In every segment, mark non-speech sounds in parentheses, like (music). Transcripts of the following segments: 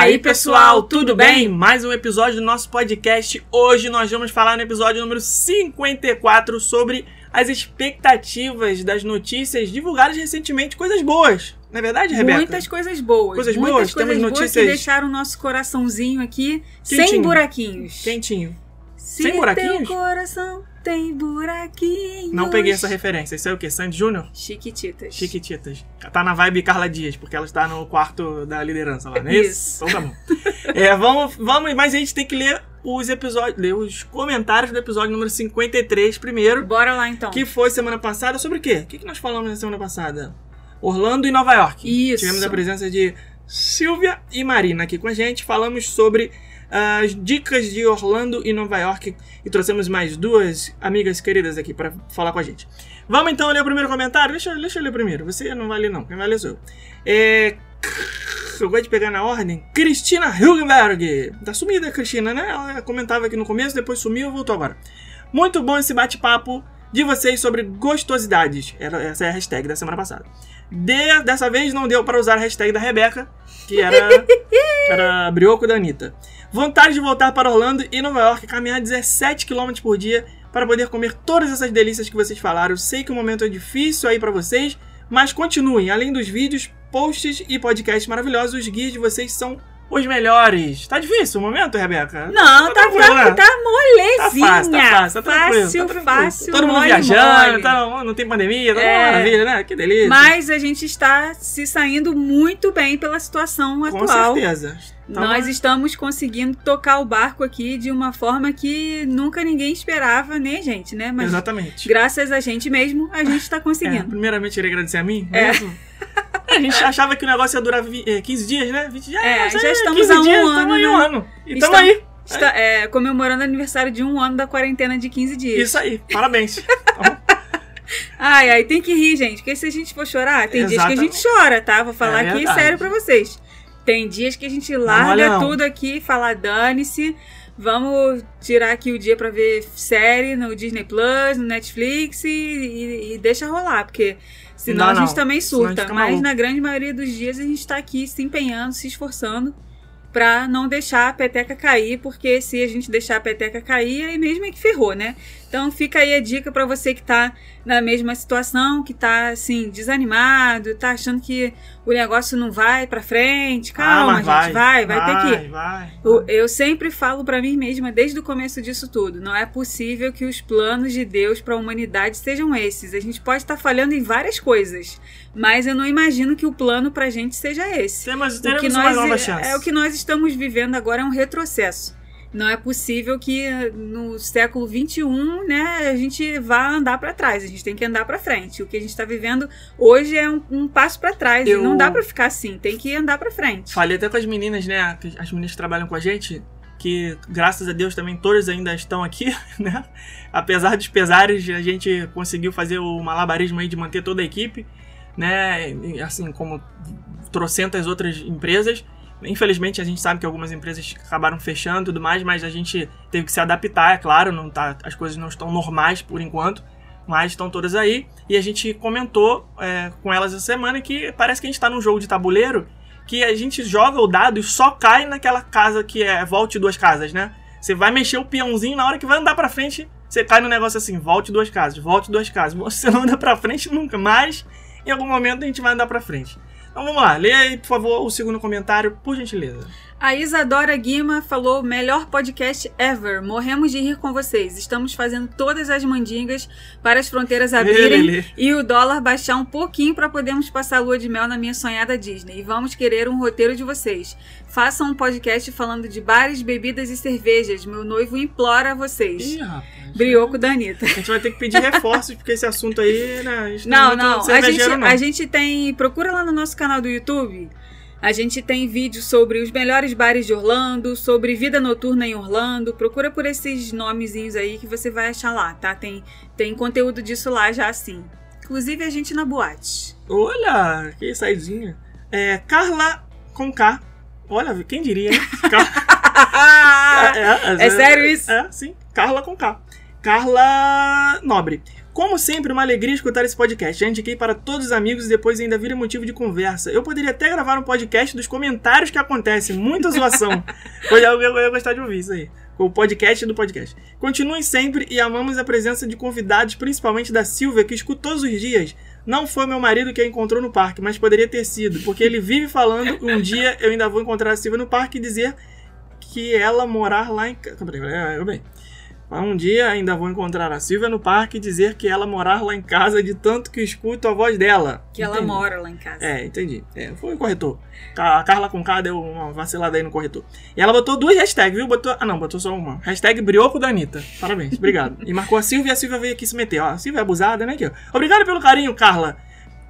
E aí, pessoal, tudo bem? Mais um episódio do nosso podcast. Hoje nós vamos falar no episódio número 54 sobre as expectativas das notícias divulgadas recentemente, coisas boas. Não é verdade, Rebeca? Muitas coisas boas. Coisas Muitas boas? coisas Temos boas notícias- que deixaram o nosso coraçãozinho aqui Quentinho. sem buraquinhos. Quentinho. Se Sem buraquinhos? teu coração tem buraquinhos. Não peguei essa referência. Isso é o quê? Sandy Júnior? Chiquititas. Chiquititas. Tá na vibe Carla Dias, porque ela está no quarto da liderança lá, não é isso? Isso. Então tá bom. É, vamos, vamos, mas a gente tem que ler os episódios, ler os comentários do episódio número 53 primeiro. Bora lá então. Que foi semana passada sobre o quê? O que, que nós falamos na semana passada? Orlando e Nova York. Isso. Tivemos a presença de Silvia e Marina aqui com a gente. Falamos sobre as dicas de Orlando e Nova York e trouxemos mais duas amigas queridas aqui para falar com a gente. Vamos então ler o primeiro comentário? Deixa, eu- deixa eu ler primeiro. Você não vai ler, não. Quem vai ler sou eu. É. Eu gosto de pegar na ordem. Cristina Hilgenberg. Tá sumida a Cristina, né? Ela comentava aqui no começo, depois sumiu e voltou agora. Muito bom esse bate-papo de vocês sobre gostosidades. Essa é a hashtag da semana passada. De- dessa vez não deu para usar a hashtag da Rebeca, que era, (laughs) era brioco da Anitta. Vontade de voltar para Orlando e Nova York, caminhar 17 km por dia para poder comer todas essas delícias que vocês falaram. Sei que o momento é difícil aí para vocês, mas continuem. Além dos vídeos, posts e podcasts maravilhosos, os guias de vocês são os melhores. Tá difícil o momento, Rebeca? Não, tá, tá, né? tá molezinha. Tá fácil, tá fácil, tá tranquilo. Fácil, tá tranquilo. fácil, Todo mundo mole, viajando, mole. tá, não tem pandemia, tá É. maravilha, né? Que delícia. Mas a gente está se saindo muito bem pela situação Com atual. certeza. Tá Nós estamos conseguindo tocar o barco aqui de uma forma que nunca ninguém esperava, nem a gente, né? Mas Exatamente. graças a gente mesmo, a gente está É, conseguindo. primeiramente, queria agradecer a mim. É. mesmo. (laughs) A gente achava que o negócio ia durar vi- eh, 15 dias, né? 20 dias. É, mas já é, estamos 15 há um dias, ano, aí um né? ano. E tamo aí. Está é, comemorando o aniversário de um ano da quarentena de 15 dias. Isso aí. Parabéns. (laughs) Ai, ai, tem que rir, gente. Porque se a gente for chorar, tem dias que a gente Exatamente. chora, tá? Vou falar É aqui sério pra vocês. Tem dias que a gente larga não. tudo aqui, fala dane-se. Vamos tirar aqui o dia pra ver série no Disney Plus, no Netflix e, e- e deixa rolar, porque senão Não, a gente também gente surta. fica Mas na grande maioria dos dias a gente tá aqui se empenhando, se esforçando pra não deixar a peteca cair, porque se a gente deixar a peteca cair, aí mesmo é que ferrou, né? Então fica aí a dica pra você que tá na mesma situação, que tá assim, desanimado, tá achando que o negócio não vai pra frente. Calma, Ah, gente, vai, vai, ter que. Vai, Eu, eu sempre falo pra mim mesma, desde o começo disso tudo, não é possível que os planos de Deus para a humanidade sejam esses. A gente pode estar falhando em várias coisas, mas eu não imagino que o plano pra gente seja esse. Temos, O teremos que uma nós nova chance. é o que nós estamos vivendo agora é um retrocesso. Não é possível que eh, no século 21, né, a gente vá andar pra trás. A gente tem que andar pra frente. O que a gente está vivendo hoje é um, um passo pra trás. Eu- E não dá pra ficar assim. Tem que andar pra frente. Falei até com as meninas, né? que As meninas que trabalham com a gente, que graças a Deus também todas ainda estão aqui, (laughs) né? Apesar dos pesares, a gente conseguiu fazer o malabarismo aí de manter toda a equipe, né? Assim como trocentas outras empresas. Infelizmente, a gente sabe que algumas empresas acabaram fechando e tudo mais, mas a gente teve que se adaptar, é claro, não tá, as coisas não estão normais por enquanto, mas estão todas aí. E a gente comentou é, com elas essa semana que parece que a gente tá num jogo de tabuleiro que a gente joga o dado e só cai naquela casa que é volte duas casas, né? Você vai mexer o peãozinho na hora que vai andar pra frente, você cai no negócio assim, volte duas casas, volte duas casas. (laughs) Você não anda pra frente nunca, mas em algum momento a gente vai andar pra frente. Então vamos lá, lê aí, por favor, o segundo comentário, por gentileza. A Isadora Guima falou: melhor podcast ever. Morremos de rir com vocês. Estamos fazendo todas as mandingas para as fronteiras abrirem e o dólar baixar um pouquinho para podermos passar a lua de mel na minha sonhada Disney. E vamos querer um roteiro de vocês. Façam um podcast falando de bares, bebidas e cervejas. Meu noivo implora a vocês. Ih, rapaz. Brioco da Anitta. A gente vai ter que pedir reforços, porque esse assunto aí, né? gente Não, é não. A gente, não. a gente tem. Procura lá no nosso canal do YouTube. A gente tem vídeo sobre os melhores bares de Orlando, sobre vida noturna em Orlando. Procura por esses nomezinhos aí que você vai achar lá, tá? Tem, tem conteúdo disso lá já assim. Inclusive a gente na boate. Olha, que saidinha. É, Carla com K. Olha, quem diria, hein? (laughs) Car- (laughs) é, É sério isso? É, sim. Carla com K. Carla Nobre. Como sempre, uma alegria escutar esse podcast. Já indiquei para todos os amigos e depois ainda vira motivo de conversa. Eu poderia até gravar um podcast dos comentários que acontecem. Muita zoação. (laughs) eu, eu, eu ia gostar de ouvir isso aí. O podcast do podcast. Continuem sempre e amamos a presença de convidados, principalmente da Silvia, que escuto todos os dias. Não foi meu marido que a encontrou no parque, mas poderia ter sido, porque ele vive falando. Um dia eu ainda vou encontrar a Silvia no parque e dizer que ela morar lá em. Eu bem. Um dia ainda vou encontrar a Silvia no parque e dizer que ela morar lá em casa de tanto que escuto a voz dela. Que entendi. ela mora lá em casa. É, entendi. É, foi o corretor. A Carla com K deu uma vacilada aí no corretor. E ela botou duas hashtags, viu? Botou, ah, não, botou só uma. Hashtag brioco da Anitta. Parabéns, obrigado. e marcou a Silvia e a Silvia veio aqui se meter. Ó, a Silvia é abusada, né? Aqui, ó. Obrigado pelo carinho, Carla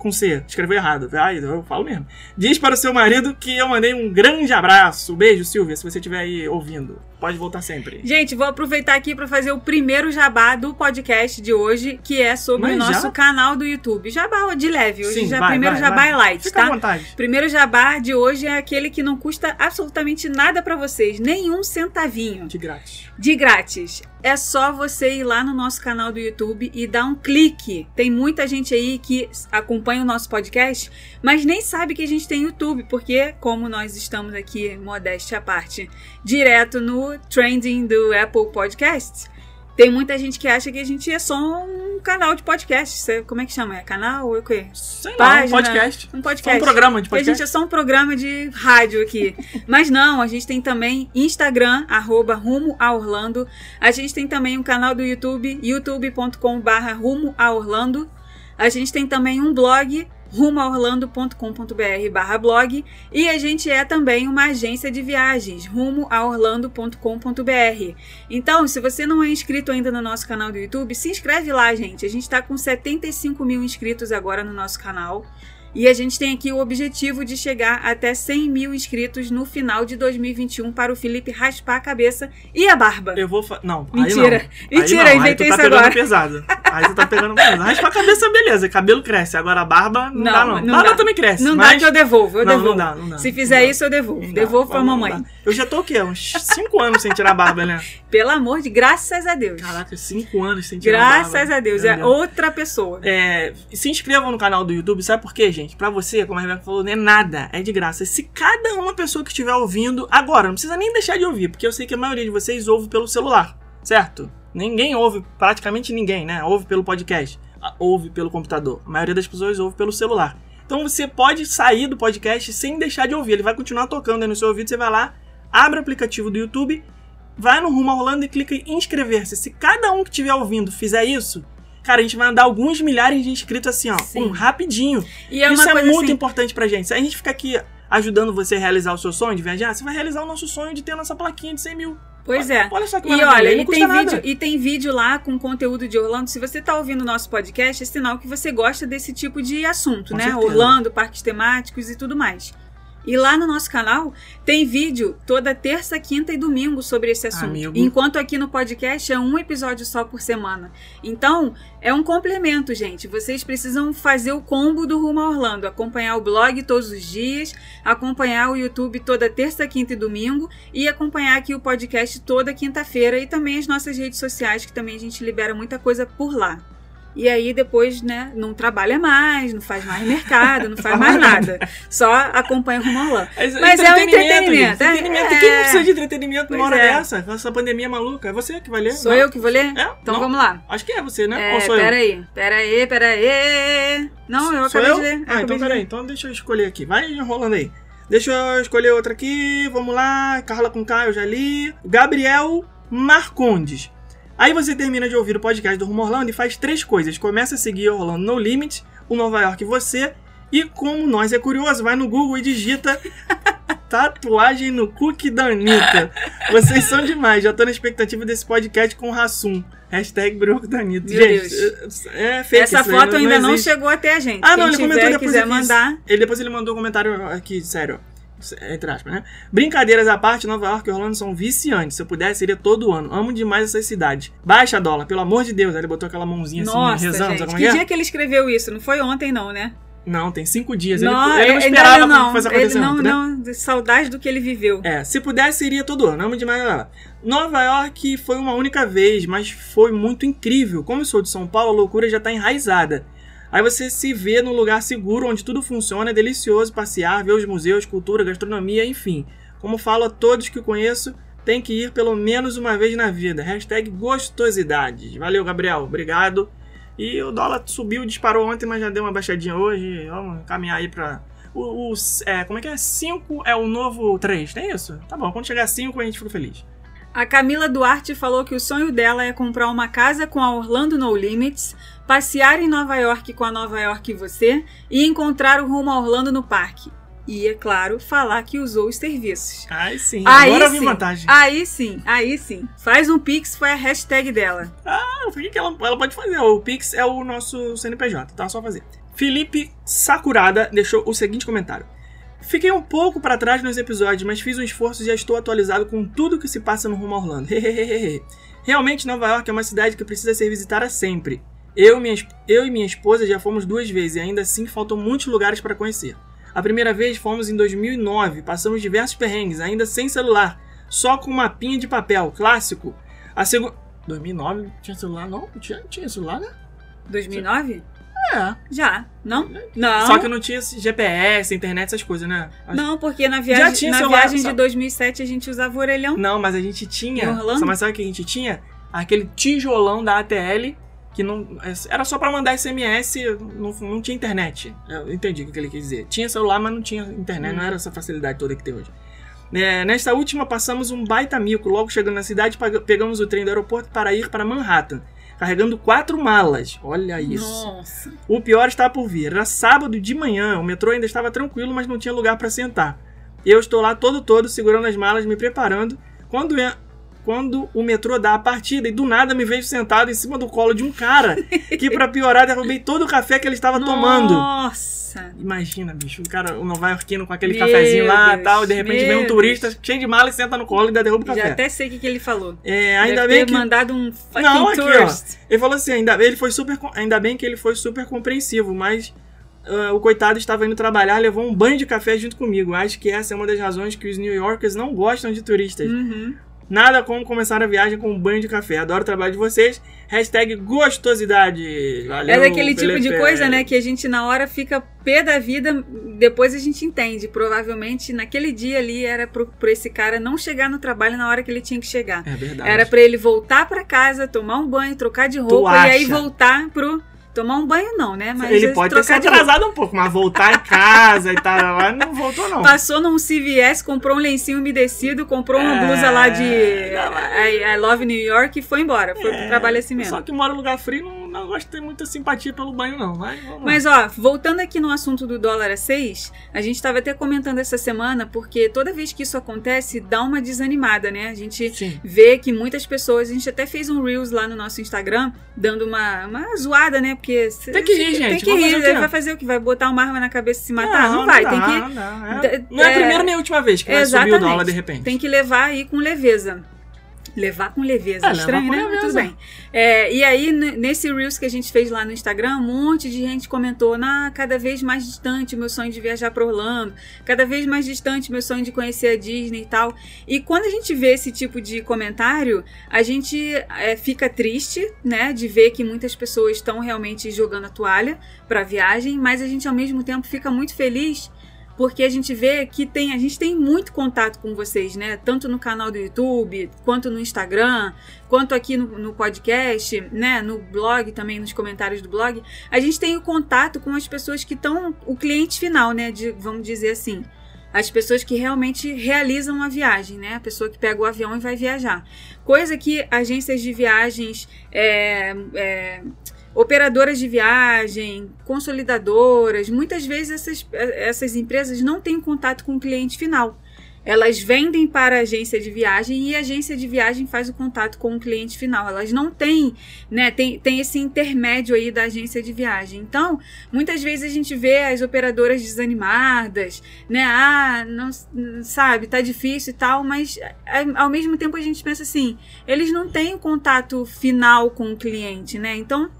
com C. Escreveu errado. Ai, eu falo mesmo. Diz para o seu marido que eu mandei um grande abraço. Beijo, Silvia, se você estiver aí ouvindo. Pode voltar sempre. Gente, vou aproveitar aqui para fazer o primeiro jabá do podcast de hoje, que é sobre Mas o nosso já? canal do YouTube. Jabá de leve. Hoje Sim, já vai, primeiro vai, jabá vai. é light, Fica tá? À vontade. Primeiro jabá de hoje é aquele que não custa absolutamente nada para vocês, nenhum centavinho. De grátis. De grátis é só você ir lá no nosso canal do YouTube e dar um clique. Tem muita gente aí que acompanha o nosso podcast, mas nem sabe que a gente tem YouTube, porque como nós estamos aqui, modéstia à parte, direto no trending do Apple Podcasts, tem muita gente que acha que a gente é só um canal de podcast. Como é que chama? É canal ou é o quê? Sei lá, um podcast. Um podcast. Só um programa de podcast. a gente é só um programa de rádio aqui. (laughs) Mas não, a gente tem também Instagram, arroba Rumo a Orlando. A gente tem também um canal do YouTube, youtube.com barra Rumo a Orlando. A gente tem também um blog rumoaorlando.com.br blog e a gente é também uma agência de viagens, rumoaorlando.com.br. Então, se você não é inscrito ainda no nosso canal do YouTube, se inscreve lá, gente. A gente está com 75 mil inscritos agora no nosso canal. E a gente tem aqui o objetivo de chegar até 100 mil inscritos no final de 2021 para o Felipe raspar a cabeça e a barba. Eu vou. Não, mentira. Aí não. Mentira, aí não. inventei aí tu tá isso agora. pesado. Aí tu tá pegando pesado. (laughs) Raspar a cabeça, beleza. Cabelo cresce. Agora a barba não, não dá, não. não barba dá. também cresce. Não mas... dá que eu devolvo. Eu não, devolvo. Não dá, não dá. Se fizer isso, eu devolvo. Devolvo pra mamãe. Eu já tô o quê? Uns 5 anos sem tirar a barba, né? Pelo amor de graças a Deus. Caraca, 5 anos sem tirar graças a barba. Graças a Deus. É outra pessoa. É, se inscrevam no canal do YouTube. Sabe por quê, gente? Pra você, como a Rebeca falou, não é nada nada, é de graça. Se cada uma pessoa que estiver ouvindo, agora, não precisa nem deixar de ouvir, porque eu sei que a maioria de vocês ouve pelo celular, certo? Ninguém ouve, praticamente ninguém, né? Ouve pelo podcast, ouve pelo computador. A maioria das pessoas ouve pelo celular. Então você pode sair do podcast sem deixar de ouvir. Ele vai continuar tocando aí no seu ouvido. Você vai lá, abre o aplicativo do YouTube, vai no Rumo Rolando e clica em inscrever-se. Se cada um que estiver ouvindo fizer isso, Cara, a gente vai andar alguns milhares de inscritos assim, ó, um, rapidinho. E é Isso é muito assim... importante pra gente. Se a gente ficar aqui ajudando você a realizar o seu sonho de viajar, você vai realizar o nosso sonho de ter a nossa plaquinha de 100 mil. Pois é. Olha só que e olha, e tem, vídeo, e tem vídeo lá com conteúdo de Orlando. Se você está ouvindo o nosso podcast, é sinal que você gosta desse tipo de assunto, com né? Certeza. Orlando, parques temáticos e tudo mais. E lá no nosso canal tem vídeo toda terça, quinta e domingo sobre esse assunto. Amigo. Enquanto aqui no podcast é um episódio só por semana. Então, é um complemento, gente. Vocês precisam fazer o combo do Rumo a Orlando. Acompanhar o blog todos os dias, acompanhar o YouTube toda terça, quinta e domingo e acompanhar aqui o podcast toda quinta-feira e também as nossas redes sociais, que também a gente libera muita coisa por lá. E aí depois, né, não trabalha mais, não faz mais mercado, não faz mais nada. Só acompanha o Rumo Orlando. Mas é um entretenimento. entretenimento. É... Quem não precisa de entretenimento numa hora é. dessa? Essa pandemia maluca? É você que vai ler? Sou não? eu que vou ler? É? Então não. vamos lá. Acho que é você, né? É, Ou sou pera eu? aí, pera aí, pera aí. Não, eu sou acabei eu? de ler. Ah, então pera aí. Então deixa eu escolher aqui. Vai enrolando aí. Deixa eu escolher outra aqui. Vamos lá. Carla com K, eu já li. Gabriel Marcondes. Aí você termina de ouvir o podcast do Rumo Orlando e faz três coisas. Começa a seguir Orlando No Limit, o Nova York Você, e como nós é curioso, vai no Google e digita (laughs) tatuagem no cookie da Anitta. Vocês são demais, já tô na expectativa desse podcast com o Rassum. Hashtag Broco da Anitta. Meu Gente, Deus. é fake Essa aí, foto ainda não, existe. chegou até a gente. Ah, não, Quem ele tiver, comentou depois quiser aqui. mandar. Ele depois ele mandou um comentário aqui, sério. Entre aspas, né? Brincadeiras à parte, Nova York e Orlando são viciantes. Se eu pudesse, seria todo ano. Amo demais essas cidades. Baixa dólar, pelo amor de Deus. Aí ele botou aquela mãozinha assim, Nossa, rezando. gente, que é? dia que ele escreveu isso? Não foi ontem não, né? Não, tem cinco dias. Ele, Não, ele não ele- esperava não, fosse ele acontecer não, ontem, né? não, de saudade do que ele viveu. É, se pudesse, iria todo ano. Amo demais lá. Nova York foi uma única vez, mas foi muito incrível. Como eu sou de São Paulo, a loucura já tá enraizada. Aí você se vê num lugar seguro, onde tudo funciona, é delicioso passear, ver os museus, cultura, gastronomia, enfim. Como falo a todos que conheço, tem que ir pelo menos uma vez na vida. Hashtag gostosidade. Valeu, Gabriel. Obrigado. E o dólar subiu, disparou ontem, mas já deu uma baixadinha hoje. Vamos caminhar aí pra. O, o- é, como é que é? 5 é o novo 3, tem isso? Tá bom, quando chegar 5 a gente fica feliz. A Camila Duarte falou que o sonho dela é comprar uma casa com a Orlando No Limits, passear em Nova York com a Nova York e você e encontrar o rumo a Orlando no parque. E, é claro, falar que usou os serviços. Aí sim, Aí agora eu vi sim. vantagem. Aí sim, aí sim. Faz um pix, foi a hashtag dela. Ah, o que, ela, ela pode fazer? O Pix é o nosso CNPJ, tá? Só fazer. Felipe Sakurada deixou o seguinte comentário. Fiquei um pouco pra trás nos episódios, mas fiz um esforço e já estou atualizado com tudo que se passa no rumo a Orlando. (laughs) Realmente, Nova York é uma cidade que precisa ser visitada sempre. Eu, minha, eu e minha esposa já fomos duas vezes e ainda assim faltam muitos lugares para conhecer. A primeira vez fomos em 2009, passamos diversos perrengues, ainda sem celular, só com um mapinha de papel, clássico. A segunda... 2009 não tinha celular não? Tinha, tinha celular, né? 2009? É. Já. Não? Não. Só que não tinha GPS, internet, essas coisas, né? Não, porque na Já viagem, tinha na celular, viagem de 2007 a gente usava o orelhão. Não, mas a gente tinha. Mas sabe o que a gente tinha? Aquele tijolão da ATL que não. Era só pra mandar SMS, não, não tinha internet. Eu entendi o que ele quis dizer. Tinha celular, mas não tinha internet, Hum. não era essa facilidade toda que tem hoje. É, nesta última, passamos um baita mico. Logo chegando na cidade, pegamos o trem do aeroporto para ir para Manhattan, carregando quatro malas. Olha isso. Nossa. O pior estava por vir. Era sábado de manhã, o metrô ainda estava tranquilo, mas não tinha lugar para sentar. Eu estou lá todo todo, segurando as malas, me preparando. Quando, quando o metrô dá a partida e do nada me vejo sentado em cima do colo de um cara que, para piorar, derrubei todo o café que ele estava tomando. Nossa. Imagina, bicho, o cara, o nova-iorquino com aquele Meu cafezinho lá e Deus, tal, e de repente vem um turista cheio de mala e senta no colo e ainda derruba o Já café. até sei o que, que ele falou. É, ainda Deve bem que. mandado um Não, aqui, ó. tourist. Ele falou assim, ainda, ele foi super, ainda bem que ele foi super compreensivo, mas ah, o coitado estava indo trabalhar, levou um banho de café junto comigo. Acho que essa é uma das razões que os New Yorkers não gostam de turistas. Uhum. Nada como começar a viagem com um banho de café. Adoro o trabalho de vocês. Hashtag gostosidade. Valeu, É daquele tipo de Felipe. coisa, né? Que a gente na hora fica pé da vida, depois a gente entende. Provavelmente naquele dia ali era pro, pro esse cara não chegar no trabalho na hora que ele tinha que chegar. É verdade. Era pra ele voltar pra casa, tomar um banho, trocar de roupa e aí voltar pro. Tomar um banho não, né? Mas ele pode ter se atrasado um pouco, mas voltar em casa e tal, mas não voltou não. Passou num CVS, comprou um lencinho umedecido, comprou uma É, blusa lá de I, I Love New York e foi embora. Foi pro É, trabalho assim mesmo. Só que mora em lugar frio, não, não gosto de ter muita simpatia pelo banho não, mas. Mas ó, voltando aqui no assunto do dólar a 6, a gente estava até comentando essa semana, porque toda vez que isso acontece, dá uma desanimada, né? A gente Sim. vê que muitas pessoas, a gente até fez um Reels lá no nosso Instagram, dando uma, uma zoada, né? Porque Tem que rir, Tem gente. que Vai rir, fazer quê? vai fazer o que? Vai botar uma arma na cabeça e se matar? Não, vai, dá, tem que Não. É- não é a é- primeira nem a última vez que vai subir o dólar de repente. tem que levar aí com leveza. Levar com leveza. É, Estranho, né? leveza. Tudo bem. É, e aí, nesse Reels que a gente fez lá no Instagram, um monte de gente comentou: na cada vez mais distante o meu sonho de viajar para Orlando, cada vez mais distante o meu sonho de conhecer a Disney e tal. E quando a gente vê esse tipo de comentário, a gente é, fica triste, né, de ver que muitas pessoas estão realmente jogando a toalha para a viagem, mas a gente ao mesmo tempo fica muito feliz porque a gente vê que tem, a gente tem muito contato com vocês, né? Tanto no canal do YouTube, quanto no Instagram, quanto aqui no, no podcast, né? No blog também, nos comentários do blog. A gente tem o contato com as pessoas que estão, o cliente final, né? De, vamos dizer assim. As pessoas que realmente realizam a viagem, né? A pessoa que pega o avião e vai viajar. Coisa que agências de viagens, é, é, operadoras de viagem, consolidadoras, muitas vezes essas, essas empresas não têm contato com o cliente final. Elas vendem para a agência de viagem e a agência de viagem faz o contato com o cliente final. Elas não têm, né? Tem, tem esse intermédio aí da agência de viagem. Então, muitas vezes a gente vê as operadoras desanimadas, né? Ah, não sabe, tá difícil e tal, mas ao mesmo tempo a gente pensa assim, eles não têm o contato final com o cliente, né? Então,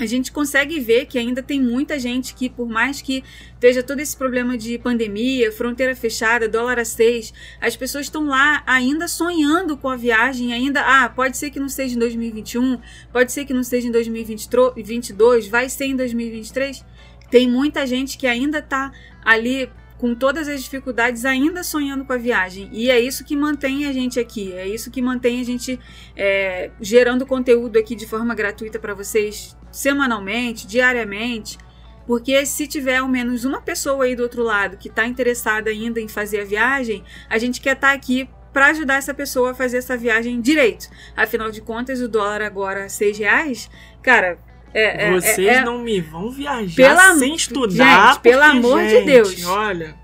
a gente consegue ver que ainda tem muita gente que, por mais que esteja todo esse problema de pandemia, fronteira fechada, dólar a seis, as pessoas estão lá ainda sonhando com a viagem, ainda, ah, pode ser que não seja em 2021, pode ser que não seja em 2022, vai ser em 2023. Tem muita gente que ainda está ali com todas as dificuldades, ainda sonhando com a viagem. E é isso que mantém a gente aqui, é isso que mantém a gente é, gerando conteúdo aqui de forma gratuita para vocês semanalmente, diariamente. Porque se tiver ao menos uma pessoa aí do outro lado que está interessada ainda em fazer a viagem, a gente quer estar tá aqui para ajudar essa pessoa a fazer essa viagem direito. Afinal de contas, o dólar agora seis reais, cara, é, é, Vocês é, não me vão viajar pela, sem estudar. Gente, pelo amor gente, de Deus. Olha.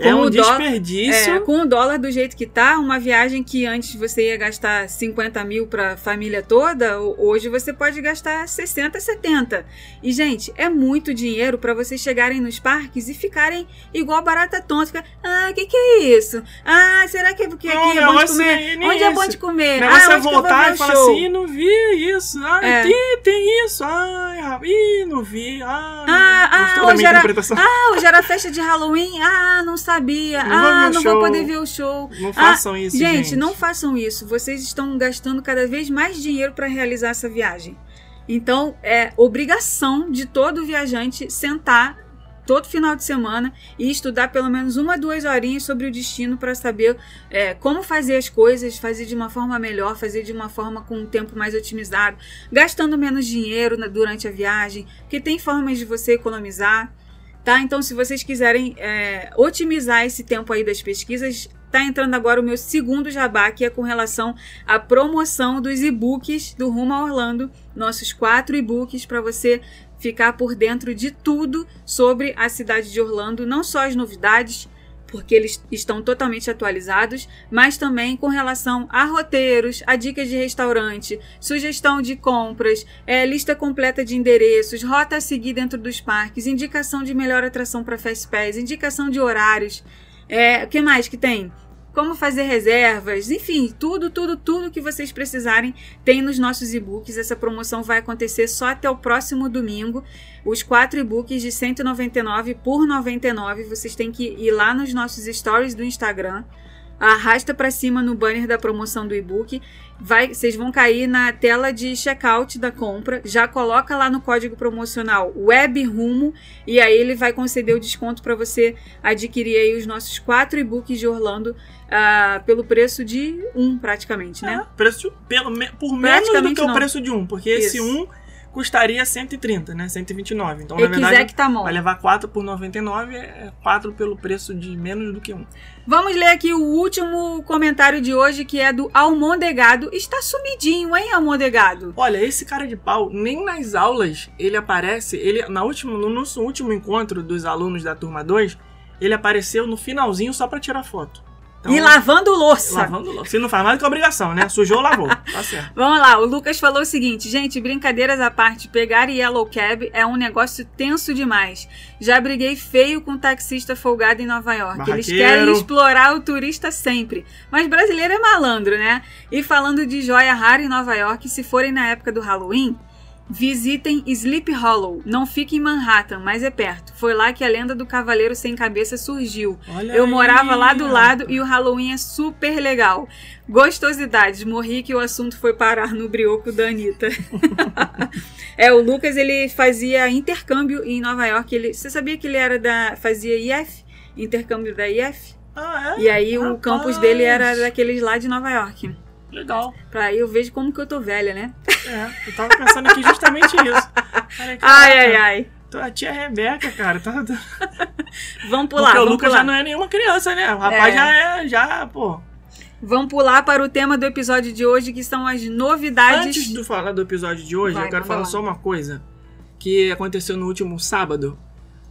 É um desperdício. É, com o dólar do jeito que tá, uma viagem que antes você ia gastar 50 mil pra família toda, hoje você pode gastar 60, 70. E, gente, é muito dinheiro para vocês chegarem nos parques e ficarem igual barata tonta. ah, o que, que é isso? Ah, será que é porque aqui é bom de comer? Onde é bom de comer? ah, você voltar e falar assim, não vi isso. Ah, é. tem, tem isso. Ai, ih, não vi. Ai, ah, ah, hoje era, ah, hoje era festa de Halloween. Ah, não sabia. Não ah, não show. vou poder ver o show. Não façam ah, isso, gente, gente. não façam isso. Vocês estão gastando cada vez mais dinheiro para realizar essa viagem. Então, é obrigação de todo viajante sentar todo final de semana e estudar pelo menos uma, duas horinhas sobre o destino para saber é, como fazer as coisas, fazer de uma forma melhor, fazer de uma forma com um tempo mais otimizado, gastando menos dinheiro na, durante a viagem, porque tem formas de você economizar. Tá? Então, se vocês quiserem é, otimizar esse tempo aí das pesquisas, tá entrando agora o meu segundo jabá, que é com relação à promoção dos e-books do Rumo a Orlando, nossos quatro e-books para você ficar por dentro de tudo sobre a cidade de Orlando, não só as novidades, porque eles estão totalmente atualizados, mas também com relação a roteiros, a dicas de restaurante, sugestão de compras, é, lista completa de endereços, rota a seguir dentro dos parques, indicação de melhor atração para Fastpass, indicação de horários. É, o que mais que tem? Como fazer reservas, enfim, tudo, tudo, tudo que vocês precisarem tem nos nossos e-books. Essa promoção vai acontecer só até o próximo domingo. Os quatro e-books de 199 por 99, vocês têm que ir lá nos nossos stories do Instagram arrasta para cima no banner da promoção do e-book, vai, vocês vão cair na tela de checkout da compra, já coloca lá no código promocional Web Rumo e aí ele vai conceder o desconto para você adquirir aí os nossos quatro e-books de Orlando uh, pelo preço de um praticamente, né? É, preço de, pelo, por menos do que não. o preço de um, porque Isso. esse um custaria 130, né? 129. Então, e na verdade, que tá bom. vai levar 4 por 99, é 4 pelo preço de menos do que um. Vamos ler aqui o último comentário de hoje, que é do Almondegado. Está sumidinho, hein, Almondegado? Olha, esse cara de pau, nem nas aulas ele aparece. Ele, na última, no nosso último encontro dos alunos da turma 2, ele apareceu no finalzinho só para tirar foto. Então, e lavando louça. Lavando louça. Se não faz mais do que obrigação, né? Sujou, lavou. Tá certo. (laughs) Vamos lá, o Lucas falou o seguinte, gente, brincadeiras à parte, pegar Yellow Cab é um negócio tenso demais. Já briguei feio com um taxista folgado em Nova York. Eles querem explorar o turista sempre. Mas brasileiro é malandro, né? E falando de joia rara em Nova York, se forem na época do Halloween, Visitem Sleep Hollow. Não fica em Manhattan, mas é perto. Foi lá que a lenda do Cavaleiro Sem Cabeça surgiu. Olha Eu aí. morava lá do lado e o Halloween é super legal. Gostosidades. Morri que o assunto foi parar no brioco da Anitta. (laughs) é, o Lucas, ele fazia intercâmbio em Nova York. Ele, você sabia que ele era da... fazia IF? Intercâmbio da IF? Ah, é? E aí Rapaz. o campus dele era daqueles lá de Nova York. Legal. Pra aí eu vejo como que eu tô velha, né? É, eu tava pensando aqui justamente isso. (laughs) Cara, ai, ai, ai. A tia Rebeca, cara, tá. (laughs) Vamos pular. Porque o Lucas já não é nenhuma criança, né? O rapaz é. já é, já, pô. Vamos pular para o tema do episódio de hoje, que são as novidades. Antes de falar do episódio de hoje, Vai, eu quero falar lá. só uma coisa que aconteceu no último sábado,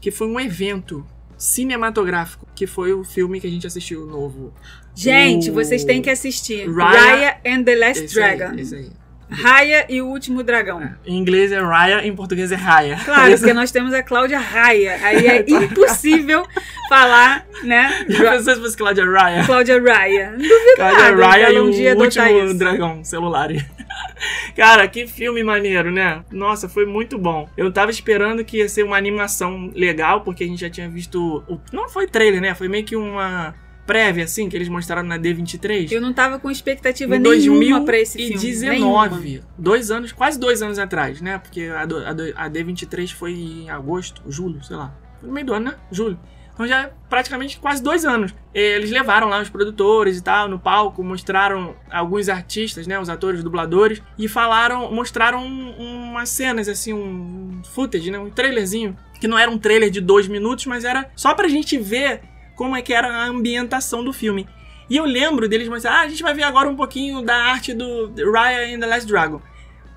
que foi um evento cinematográfico, que foi o filme que a gente assistiu novo. Gente, O- vocês têm que assistir. Raya- Raya and the Last Esse Dragon. Aí, esse aí. Raya e o Último Dragão. Em inglês é Raya, em português é Raya. Claro, (laughs) porque nós temos a Cláudia Raya. Aí é (laughs) impossível falar, né? Já pensou se fosse Cláudia Raya? Cláudia Raya. Duvido Cláudia nada. Raya e um o último isso. dragão celular. (laughs) Cara, que filme maneiro, né? Nossa, foi muito bom. Eu tava esperando que ia ser uma animação legal, porque a gente já tinha visto. o- Não foi trailer, né? Foi meio que uma prévia, assim, que eles mostraram na D23. Eu não tava com expectativa Em nenhuma pra esse filme. nenhuma. 2019. Dois anos, quase dois anos atrás, né? Porque a, do- a do- a D23 foi em agosto, julho, sei lá. Foi no meio do ano, né? Julho. Então já é praticamente quase dois anos. Eles levaram lá os produtores e tal no palco, mostraram alguns artistas, né? Os atores, dubladores, e falaram, mostraram um- umas cenas, assim, um footage, né? Um trailerzinho. Que não era um trailer de dois minutos, mas era só pra gente ver como é que era a ambientação do filme. E eu lembro deles mostrando, ah, a gente vai ver agora um pouquinho da arte do Raya and the Last Dragon.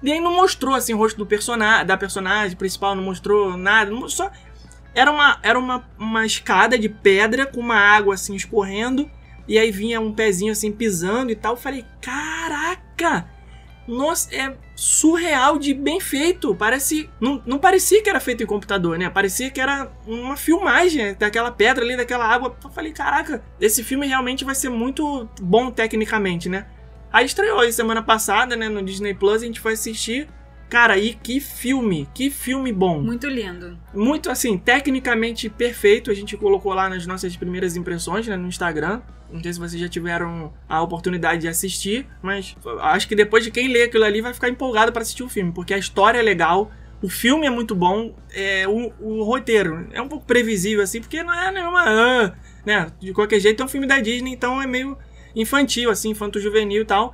E aí não mostrou assim o rosto do personagem, da personagem principal, não mostrou nada, só era uma era uma, uma escada de pedra com uma água assim escorrendo e aí vinha um pezinho assim pisando e tal. Eu falei, caraca! Nossa, é surreal de bem feito. Parece. Não, não parecia que era feito em computador, né? Parecia que era uma filmagem daquela pedra ali, daquela água. Eu falei, caraca, esse filme realmente vai ser muito bom tecnicamente, né? Aí estreou semana passada, né? No Disney Plus, a gente foi assistir. Cara, e que filme, que filme bom. Muito lindo. Muito assim, tecnicamente perfeito. A gente colocou lá nas nossas primeiras impressões né, no Instagram. Não sei se vocês já tiveram a oportunidade de assistir, mas acho que depois de quem lê aquilo ali vai ficar empolgado para assistir o filme, porque a história é legal, o filme é muito bom, é, o, o roteiro é um pouco previsível assim, porque não é nenhuma. ah, né? De qualquer jeito é um filme da Disney, então é meio infantil, assim, infanto-juvenil e tal.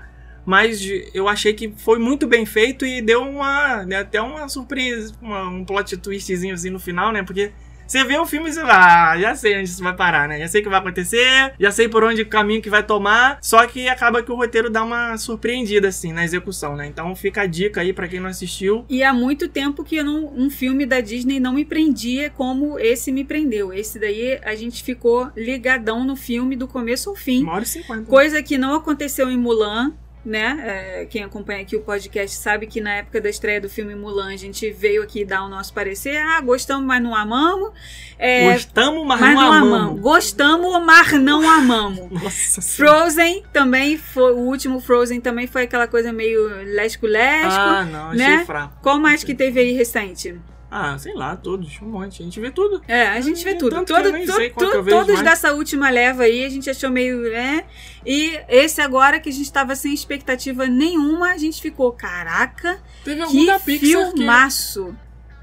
Mas eu achei que foi muito bem feito e deu uma. deu até uma surpresa, uma- um plot twistzinho assim no final, né? Porque você vê o filme e você fala, ah, já sei onde isso vai parar, né? Já sei o que vai acontecer, já sei por onde o caminho que vai tomar. Só que acaba que o roteiro dá uma surpreendida, assim, na execução, né? Então fica a dica aí pra quem não assistiu. E há muito tempo que eu não- um filme da Disney não me prendia como esse me prendeu. Esse daí a gente ficou ligadão no filme do começo ao fim. Uma hora e cinquenta. Coisa que não aconteceu em Mulan, né? É, quem acompanha aqui o podcast sabe que na época da estreia do filme Mulan a gente veio aqui dar o nosso parecer. Ah, gostamos, mas não amamos. É, Gostamos, mas, mas não, não amamos. amamos. Gostamos, mas não amamos. (laughs) Nossa senhora. Frozen também foi. O último Frozen também foi aquela coisa meio lesco-lesco. Ah, não, achei né? fraco. Qual mais que teve aí recente? Ah, sei lá, todos, um monte. A gente vê tudo. É, a gente vê Tem tudo. tanto que Todo, que todos mais. dessa última leva aí a gente achou meio. É, e esse agora que a gente tava sem expectativa nenhuma, a gente ficou, caraca, Teve algum que da Pixar que filmaço.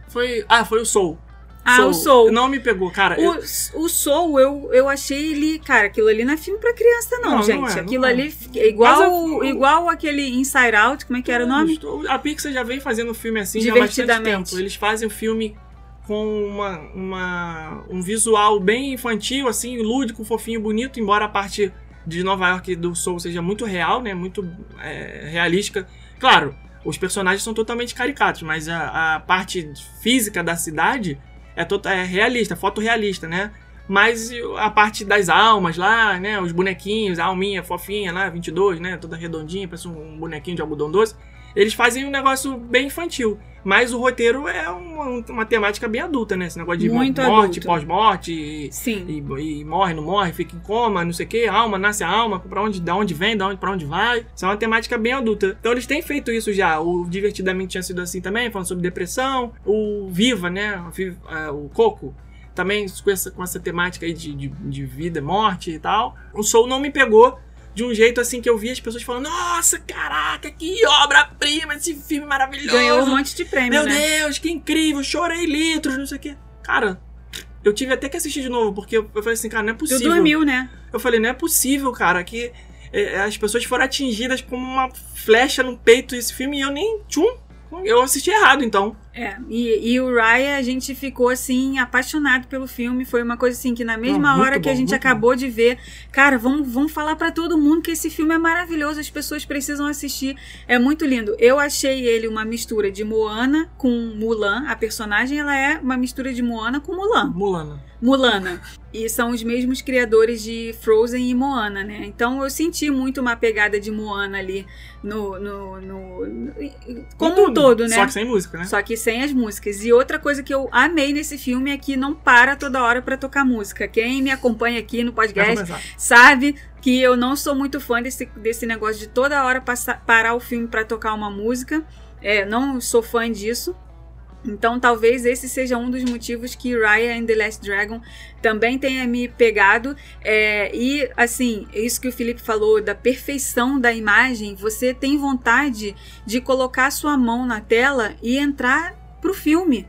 foi... Ah, foi o Soul. Ah, o Soul. Não me pegou, cara. eu- O, o Soul, eu, eu achei ele. Cara, aquilo ali não é filme pra criança, não, Não, não gente. é, não aquilo é. ali é igual, igual aquele Inside Out, como é que era o nome? Estou- A Pixar já vem fazendo filme assim já há bastante tempo. Eles fazem o filme com uma, uma- um visual bem infantil, assim, lúdico, fofinho, bonito, embora a parte de Nova York do Soul seja muito real, né? Muito é, realística. Claro, os personagens são totalmente caricatos, mas a, a parte física da cidade é, tota- é realista, fotorrealista, né? Mas a parte das almas lá, né? Os bonequinhos, a alminha fofinha lá, 22, né? Toda redondinha, parece um bonequinho de algodão doce. Eles fazem um negócio bem infantil. Mas o roteiro é uma, uma temática bem adulta, né? Esse negócio de Muito morte, pós-morte, e, Sim. e- e morre, não morre, fica em coma, não sei o que, alma, nasce a alma, pra onde, da onde vem, da onde, pra onde vai. Isso é uma temática bem adulta. Então eles têm feito isso já. O Divertidamente tinha sido assim também, falando sobre depressão. O Viva, né? O O Coco. Também com essa, com essa temática aí de, de, de vida, morte e tal. O Soul não me pegou de um jeito assim que eu vi as pessoas falando: Nossa, caraca, que obra-prima, esse filme maravilhoso. Ganhou um monte de prêmio, Meu né? Deus, que incrível, chorei litros, não sei o quê. Cara, eu tive até que assistir de novo, porque eu falei assim, cara, não é Tu possível. dormiu, né? Eu falei, não é possível, cara, que é, as pessoas foram atingidas como uma flecha no peito desse filme e eu nem. Tchum! Eu assisti errado, então. É, e, e o Raya, a gente ficou assim, apaixonado pelo filme. Foi uma coisa assim que na mesma Não, hora que a bom, gente acabou de ver, cara, vamos, vamos falar pra todo mundo que esse filme é maravilhoso, as pessoas precisam assistir. É muito lindo. Eu achei ele uma mistura de Moana com Mulan. A personagem ela é uma mistura de Moana com Mulan. Mulana. Mulana. E são os mesmos criadores de Frozen e Moana, né? Então eu senti muito uma pegada de Moana ali no. no, no- no- como um todo, né? Só que sem música, né? Só que sem as músicas. E outra coisa que eu amei nesse filme é que não para toda hora pra tocar música. Quem me acompanha aqui no podcast sabe que eu não sou muito fã desse, desse negócio de toda hora passar, parar o filme pra tocar uma música. É, não sou fã disso. Então talvez esse seja um dos motivos que Raya and the Last Dragon também tenha me pegado. É, e assim, isso que o Felipe falou da perfeição da imagem, você tem vontade de colocar sua mão na tela e entrar pro filme.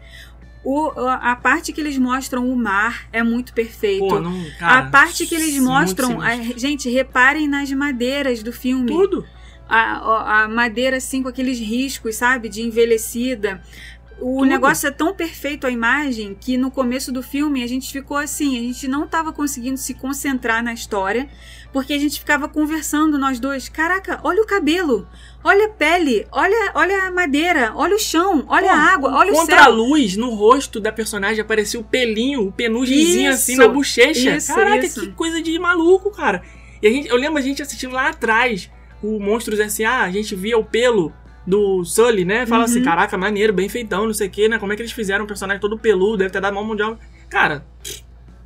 O- a parte que eles mostram o mar é muito perfeito. Pô, não, cara, a parte que eles muito mostram, a- gente, reparem nas madeiras do filme Tudo. a- a madeira assim com aqueles riscos, sabe, de envelhecida. O Tudo. negócio é tão perfeito a imagem que no começo do filme a gente ficou assim, a gente não estava conseguindo se concentrar na história, porque a gente ficava conversando nós dois. Caraca, olha o cabelo, olha a pele, olha, olha a madeira, olha o chão, olha Pô, a água, olha o Contra a céu. luz, no rosto da personagem aparecia o pelinho, o penugemzinho assim na bochecha. isso, Caraca, isso. que coisa de maluco, cara. E a gente, eu lembro a gente assistindo lá atrás o Monstros S.A., a gente via o pelo do Sully, né? Fala Uhum. assim, caraca, maneiro, bem feitão, não sei o que, né? Como é que eles fizeram um personagem todo peludo, deve ter dado mal mundial. Cara,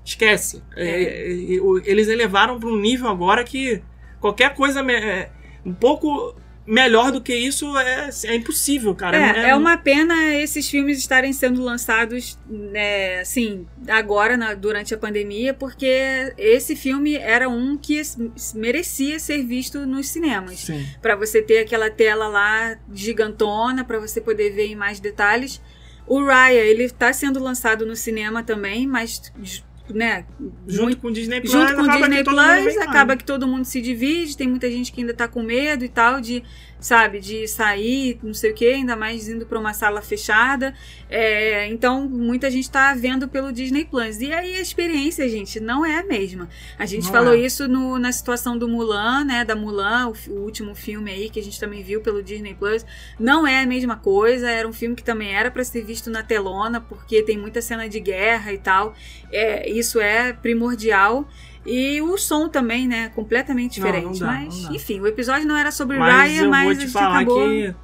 esquece. É, é, é, o- eles elevaram para um nível agora que qualquer coisa é, um pouco melhor do que isso é, é impossível, cara. É, é uma pena esses filmes estarem sendo lançados, né, assim, agora, na- durante a pandemia, porque esse filme era um que merecia ser visto nos cinemas. Pra você ter aquela tela lá gigantona, pra você poder ver em mais detalhes. O Raya, ele tá sendo lançado no cinema também, mas, né, Junto muito- com o Disney Plus, junto com acaba Disney que Plus, lá. acaba que todo mundo se divide, tem muita gente que ainda tá com medo e tal de, sabe, de sair, não sei o que, ainda mais indo pra uma sala fechada. É, então, muita gente tá vendo pelo Disney Plus. E aí a experiência, gente, não é a mesma. A gente Não falou é. isso no- na situação do Mulan, né, da Mulan, o, o último filme aí que a gente também viu pelo Disney Plus. Não é a mesma coisa, era um filme que também era pra ser visto na telona, porque tem muita cena de guerra e tal. É, isso é primordial. E o som também, né? Completamente diferente. não dá, mas, não dá. enfim, o episódio não era sobre Mas Raya, eu mas vou a te falar acabou. que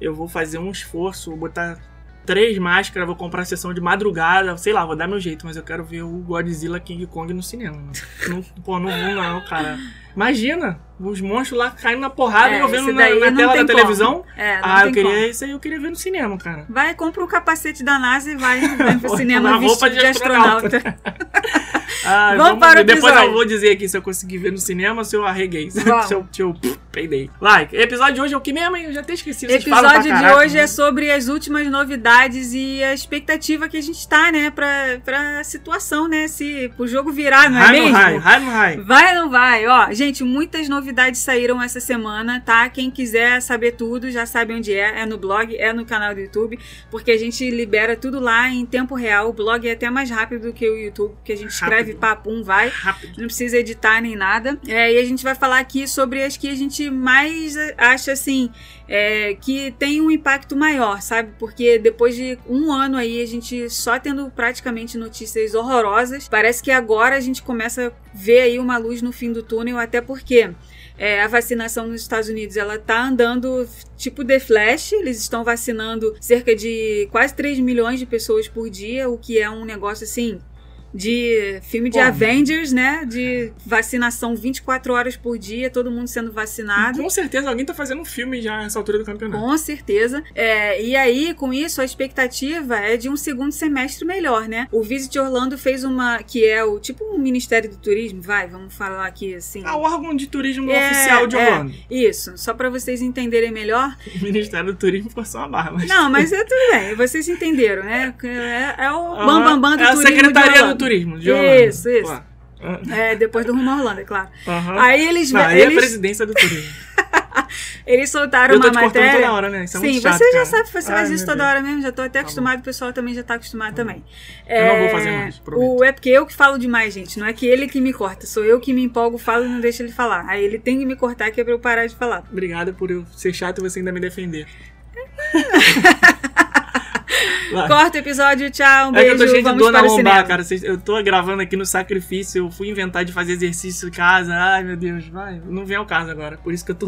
eu vou fazer um esforço, vou botar três máscaras, vou comprar a sessão de madrugada, sei lá, vou dar meu jeito, mas eu quero ver o Godzilla King Kong no cinema. Não, pô, não vou não, cara. Imagina, os monstros lá caindo na porrada É, e eu vendo na, na não tela da tem televisão. como. É, não Ah, eu queria como. isso aí, eu queria ver no cinema, cara. Vai, compra um capacete da NASA e vai, (laughs) vai pro cinema vestido de de astronauta. (laughs) Ah, Vamos para o. Depois episódio. eu vou dizer aqui se eu consegui ver no cinema ou se eu arreguei. (laughs) Se Vamos. eu, se eu pff, peidei. Vai, episódio de hoje é o que mesmo, hein? Eu já até esqueci. vocês episódio de caraca, hoje né? é sobre as últimas novidades e a expectativa que a gente tá, né, pra, pra situação, né? Se o jogo virar, não é no mesmo? high, high no high. Vai ou não vai? Ó, gente, muitas novidades saíram essa semana, tá? Quem quiser saber tudo, já sabe onde é. É no blog, é no canal do YouTube, porque a gente libera tudo lá em tempo real. O blog é até mais rápido do que o YouTube, porque a gente escreve Rápido. papum, vai. Rápido. Não precisa editar nem nada. É, e a gente vai falar aqui sobre as que a gente mais acha assim. é, que tem um impacto maior, sabe? Porque depois de um ano aí, a gente só tendo praticamente notícias horrorosas, parece que agora a gente começa a ver aí uma luz no fim do túnel, até porque é, a vacinação nos Estados Unidos ela tá andando tipo The Flash, eles estão vacinando cerca de quase 3 milhões de pessoas por dia, o que é um negócio assim de filme de. Avengers, né? De vacinação 24 horas por dia, todo mundo sendo vacinado. Com certeza alguém tá fazendo um filme já nessa altura do campeonato. Com certeza. É, e aí, com isso, a expectativa é de um segundo semestre melhor, né? O Visit Orlando fez uma. que é o tipo um Ministério do Turismo, vai, vamos falar aqui assim. Ah, o órgão de turismo É, oficial de é. Orlando. Isso, só pra vocês entenderem melhor. (laughs) O Ministério do Turismo forçou uma barra. Mas... Não, mas é tudo bem, vocês entenderam, né? É, é o. Bambambam Bam, Bam do É a Turismo. de Secretaria do Turismo de Orlando. Isso, isso. Ah, É, depois do Rumo a Orlando, é claro. aham. Aí eles. Não, aí é a eles presidência do turismo. (laughs) Eles soltaram uma matéria. toda hora, né? Isso é Sim, muito chato, você já cara. sabe, você Ai, faz isso toda Deus. hora mesmo, já tô até Tá acostumado, o pessoal também já tá acostumado também. Eu não vou fazer mais, prometo. o, é porque eu que falo demais, gente. Não é que ele que me corta, sou eu que me empolgo, falo e não deixo ele falar. Aí ele tem que me cortar que é pra eu parar de falar. Obrigada por eu ser chato e você ainda me defender. (laughs) Vai. Corta o episódio, tchau, um É que eu beijo, tô cheio de dor na lombar, cara. Eu tô gravando aqui no sacrifício. Eu fui inventar de fazer exercício em casa. Ai, meu Deus, vai. Não vem ao caso agora. Por isso que eu tô.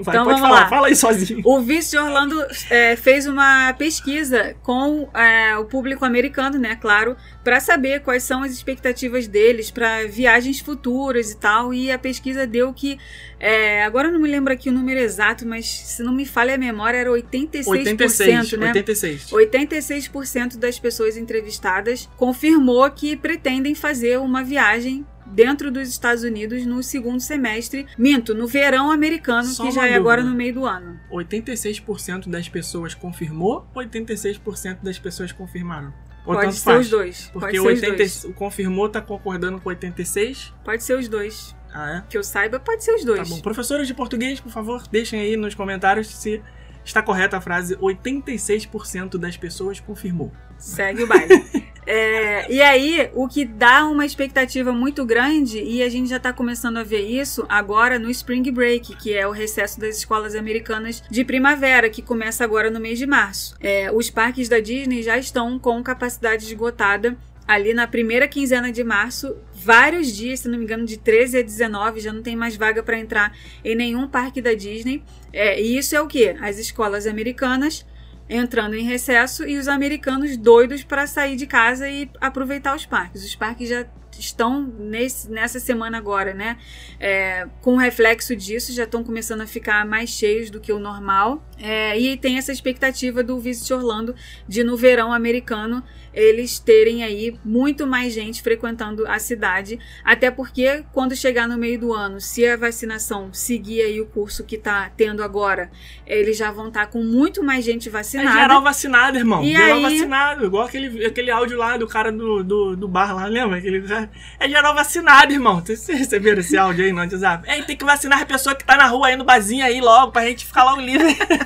Vai, Então pode vamos falar. lá. Fala aí sozinho. O vice de Orlando é, fez uma pesquisa com é, o público americano, né, claro, para saber quais são as expectativas deles para viagens futuras e tal. E a pesquisa deu que, é, agora eu não me lembro aqui o número exato, mas se não me falha a memória, era 86%, 86. né? 86. 86% das pessoas entrevistadas confirmou que pretendem fazer uma viagem dentro dos Estados Unidos no segundo semestre, minto, no verão americano, Só que já é agora no meio do ano. 86% das pessoas confirmou, 86% das pessoas confirmaram. Ou Pode ser faz. os dois. Porque Pode o ser os 80, dois. o confirmou tá concordando com 86. Pode ser os dois. Ah, Que eu saiba, pode ser os é? dois. Tá bom. Professores de português, por favor, deixem aí nos comentários se está correta a frase 86% das pessoas confirmou. Segue o baile. (laughs) É, e aí, o que dá uma expectativa muito grande, e a gente já tá começando a ver isso agora no Spring Break, que é o recesso das escolas americanas de primavera, que começa agora no mês de março. É, os parques da Disney já estão com capacidade esgotada. Ali na primeira quinzena de março, vários dias, se não me engano, de 13 a 19, já não tem mais vaga para entrar em nenhum parque da Disney. É, e isso é o que? As escolas americanas entrando em recesso e os americanos doidos para sair de casa e aproveitar os parques. Os parques já estão nesse, nessa semana agora, né? É, com reflexo disso, já estão começando a ficar mais cheios do que o normal. É, e tem essa expectativa do Visit Orlando de no verão americano eles terem aí muito mais gente frequentando a cidade, até porque quando chegar no meio do ano, se a vacinação seguir aí o curso que tá tendo agora, eles já vão estar com muito mais gente É vacinada. geral vacinado, irmão. E geral aí- vacinado. Igual aquele, aquele áudio lá do cara do, do, do bar lá, lembra? Aquele, é geral vacinado, irmão. Vocês receberam esse áudio aí no WhatsApp? É, tem que vacinar a pessoa que tá na rua aí no barzinho aí logo, pra gente ficar logo livre. (laughs)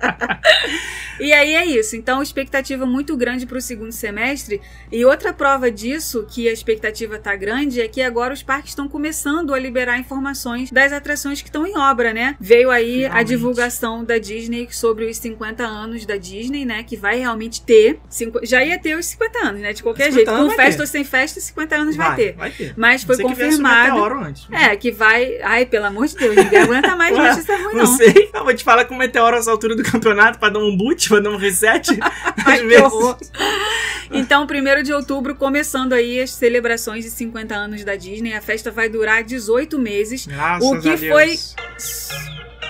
(laughs) E aí é isso. Então, expectativa muito grande para o segundo semestre. E outra prova disso, que a expectativa tá grande, é que agora os parques estão começando a liberar informações das atrações que estão em obra, né? Veio aí a divulgação da Disney sobre os 50 anos da Disney, né? Que vai realmente ter. cinqu- Já ia ter os 50 anos, né? De qualquer 50 jeito. Com vai festa ou sem festa, 50 anos vai, ter. Vai ter. Mas foi confirmado. antes. É, que vai. Ai, pelo amor de Deus, ninguém aguenta mais (laughs) Ué, notícia ruim, Não não. sei. Eu vou te falar com o meteoro essa altura do campeonato pra dar um boot, pra dar um reset. (laughs) Ai. Então, 1 de outubro, começando aí as celebrações de 50 anos da Disney. A festa vai durar 18 meses. Graças O que foi-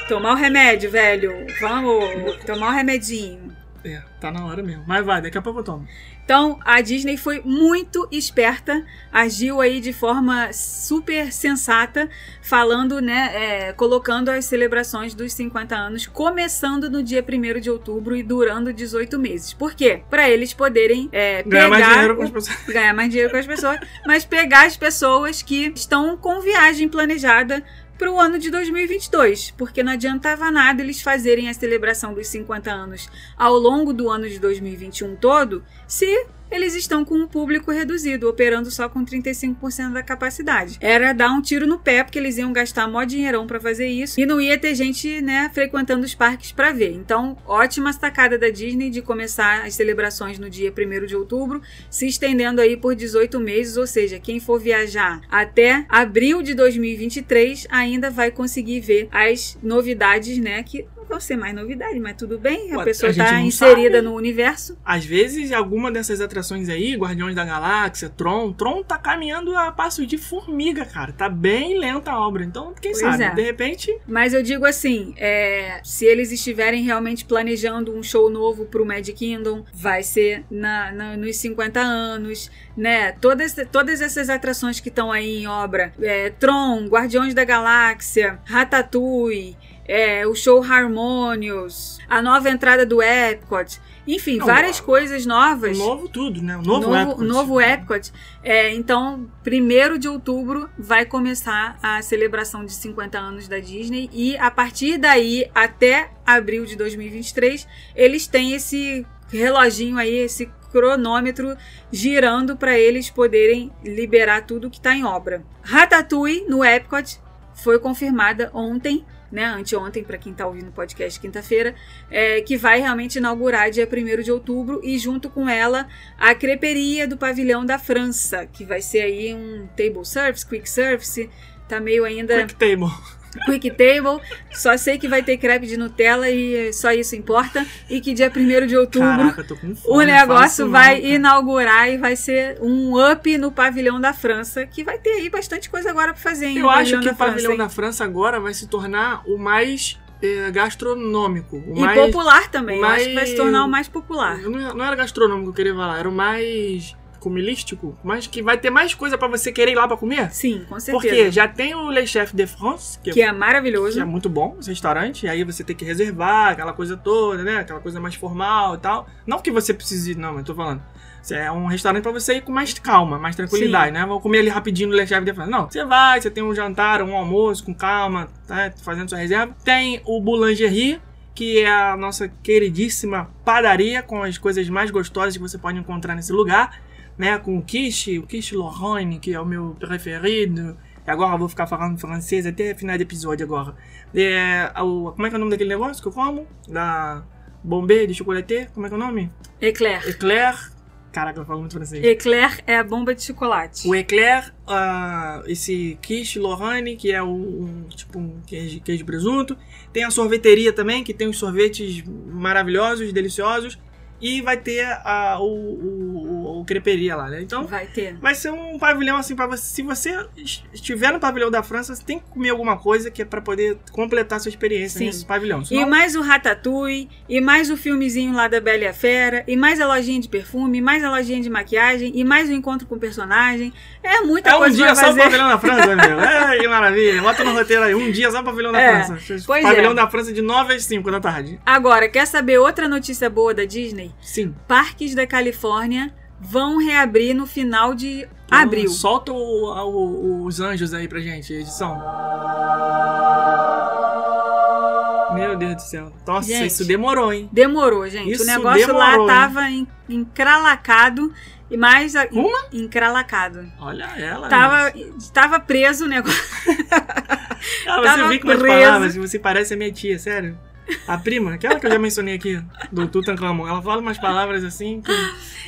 Tomar o remédio, velho. Vamos tomar o remedinho. É, tá na hora mesmo. Mas vai, daqui a pouco eu tomo. Então, a Disney foi muito esperta, agiu aí de forma super sensata, falando, né, é, colocando as celebrações dos 50 anos, começando no dia 1 de outubro e durando 18 meses. Por quê? Para eles poderem é, Ganhar mais dinheiro com as pessoas. (laughs) ganhar mais dinheiro com as pessoas, mas pegar as pessoas que estão com viagem planejada para o ano de 2022, porque não adiantava nada eles fazerem a celebração dos 50 anos ao longo do ano de 2021 todo, se eles estão com um público reduzido, operando só com 35% da capacidade. Era dar um tiro no pé, porque eles iam gastar mó dinheirão para fazer isso e não ia ter gente, né, frequentando os parques para ver. Então, ótima sacada da Disney de começar as celebrações no dia 1 de outubro, se estendendo aí por 18 meses, ou seja, quem for viajar até abril de 2023 ainda vai conseguir ver as novidades, né, que não vão ser mais novidade, mas tudo bem, a pessoa está inserida sabe. no universo. Às vezes, alguma dessas atrações aí, Guardiões da Galáxia, Tron, Tron tá caminhando a passos de formiga, cara. Tá bem lenta a obra. Então, quem Pois sabe? é. De repente, Mas eu digo assim, é, se eles estiverem realmente planejando um show novo pro Magic Kingdom, vai ser na, na- nos 50 anos, né? Todas, todas essas atrações que estão aí em obra, é, Tron, Guardiões da Galáxia, Ratatouille, é, o show Harmonious, a nova entrada do Epcot. Enfim, Não, várias coisas novas. Novo tudo, né? O novo, novo, Epcot. novo Epcot. É, então, 1 de outubro vai começar a celebração de 50 anos da Disney e a partir daí até abril de 2023, eles têm esse reloginho aí, esse cronômetro girando para eles poderem liberar tudo que está em obra. Ratatouille no Epcot foi confirmada ontem, né, anteontem para quem está ouvindo o podcast quinta-feira, é, que vai realmente inaugurar dia 1 de outubro e junto com ela a creperia do pavilhão da França, que vai ser aí um table service, quick service, tá meio ainda Quick Table. Quick table, só sei que vai ter crepe de Nutella e só isso importa, e que dia 1 de outubro Caraca, fome. o negócio vai não, inaugurar e vai ser um up no pavilhão da França, que vai ter aí bastante coisa agora pra fazer, hein? Eu acho que o pavilhão hein? da França agora vai se tornar o mais eh, gastronômico. O E mais... popular também, eu acho que vai se mais- tornar o mais popular. Não, não era gastronômico que eu queria falar, era o mais comilístico, mas que vai ter mais coisa pra você querer ir lá pra comer. Sim, com certeza. Porque já tem o Le Chef de France, que, Que é que maravilhoso. é muito bom, esse restaurante, e aí você tem que reservar aquela coisa toda, né? Aquela coisa mais formal e tal. Não que você precise, não, mas eu tô falando. É um restaurante pra você ir com mais calma, mais tranquilidade, né? Vou comer ali rapidinho no Le Chef de France. Não, você vai, você tem um jantar, um almoço com calma, tá? Fazendo sua reserva. Tem o Boulangerie, que é a nossa queridíssima padaria com as coisas mais gostosas que você pode encontrar nesse lugar, né? Com o quiche, o quiche Lorraine, que é o meu preferido. E agora eu vou ficar falando francês até final do episódio agora. É, o, como é que é o nome daquele negócio que eu como? Da Bombay de chocolate? Como é que é o nome? Eclair. Eclair. Caraca, eu falo muito francês. Eclair é a bomba de chocolate. O eclair, ah, esse quiche Lorraine, que é um, um- tipo um queijo, queijo presunto. Tem a sorveteria também, que tem os sorvetes maravilhosos, deliciosos. E vai ter a, o, o, o, o creperia lá, né? Então, Vai ter. vai ser um pavilhão assim pra você. Se você es- estiver no pavilhão da França, você tem que comer alguma coisa que é pra poder completar sua experiência Sim. nesse pavilhão. E Senão, mais o Ratatouille, e mais o filmezinho lá da Bela e a Fera, e mais a lojinha de perfume, e mais a lojinha de maquiagem, e mais o encontro com o personagem. É muita é um coisa dia só o fazer. pavilhão da França, meu. (laughs) É, que maravilha. Bota no roteiro aí. Um dia só o pavilhão da É, França. pois pavilhão é. da França de 9 às 5 da tarde. Agora, quer saber outra notícia boa da Disney? Sim. Parques da Califórnia vão reabrir no final de abril. Então, solta o- o- os anjos aí pra gente, edição. Meu Deus do céu. Nossa, Gente. isso demorou, hein? Demorou, gente. Isso o negócio demorou, lá hein? tava en- encralacado e mais a- Como? encralacado. Olha ela. Tava, tava preso o negócio. (laughs) Ah, você tava vem com preso. palavras você parece a minha tia, sério. A prima, aquela que eu já mencionei aqui, do Tutankhamon. Ela fala umas palavras assim que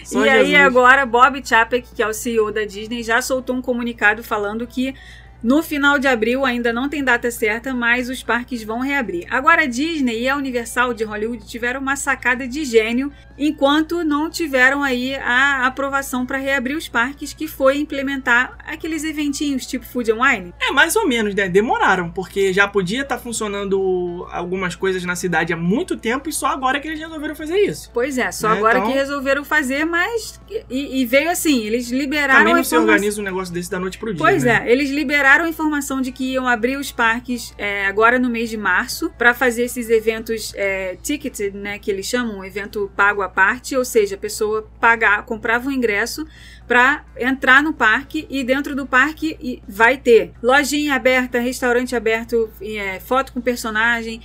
só e aí Jesus. agora Bob Chapek, que é o CEO da Disney, já soltou um comunicado falando que no final de abril ainda não tem data certa, mas os parques vão reabrir. Agora a Disney e a Universal de Hollywood tiveram uma sacada de gênio, enquanto não tiveram aí a aprovação para reabrir os parques, que foi implementar aqueles eventinhos tipo Food and Wine. É, mais ou menos, né? Demoraram, porque já podia estar funcionando algumas coisas na cidade há muito tempo e só agora que eles resolveram fazer isso. Pois é, só Né, agora então- que resolveram fazer, mas e, e veio assim, eles liberaram Também não se organiza um negócio desse da noite pro dia. Pois né? é, eles liberaram a informação de que iam abrir os parques é, agora no mês de março para fazer esses eventos é, ticketed, né, que eles chamam, um evento pago à parte, ou seja, a pessoa pagar, comprava um ingresso para entrar no parque e dentro do parque vai ter lojinha aberta, restaurante aberto, é, foto com personagem.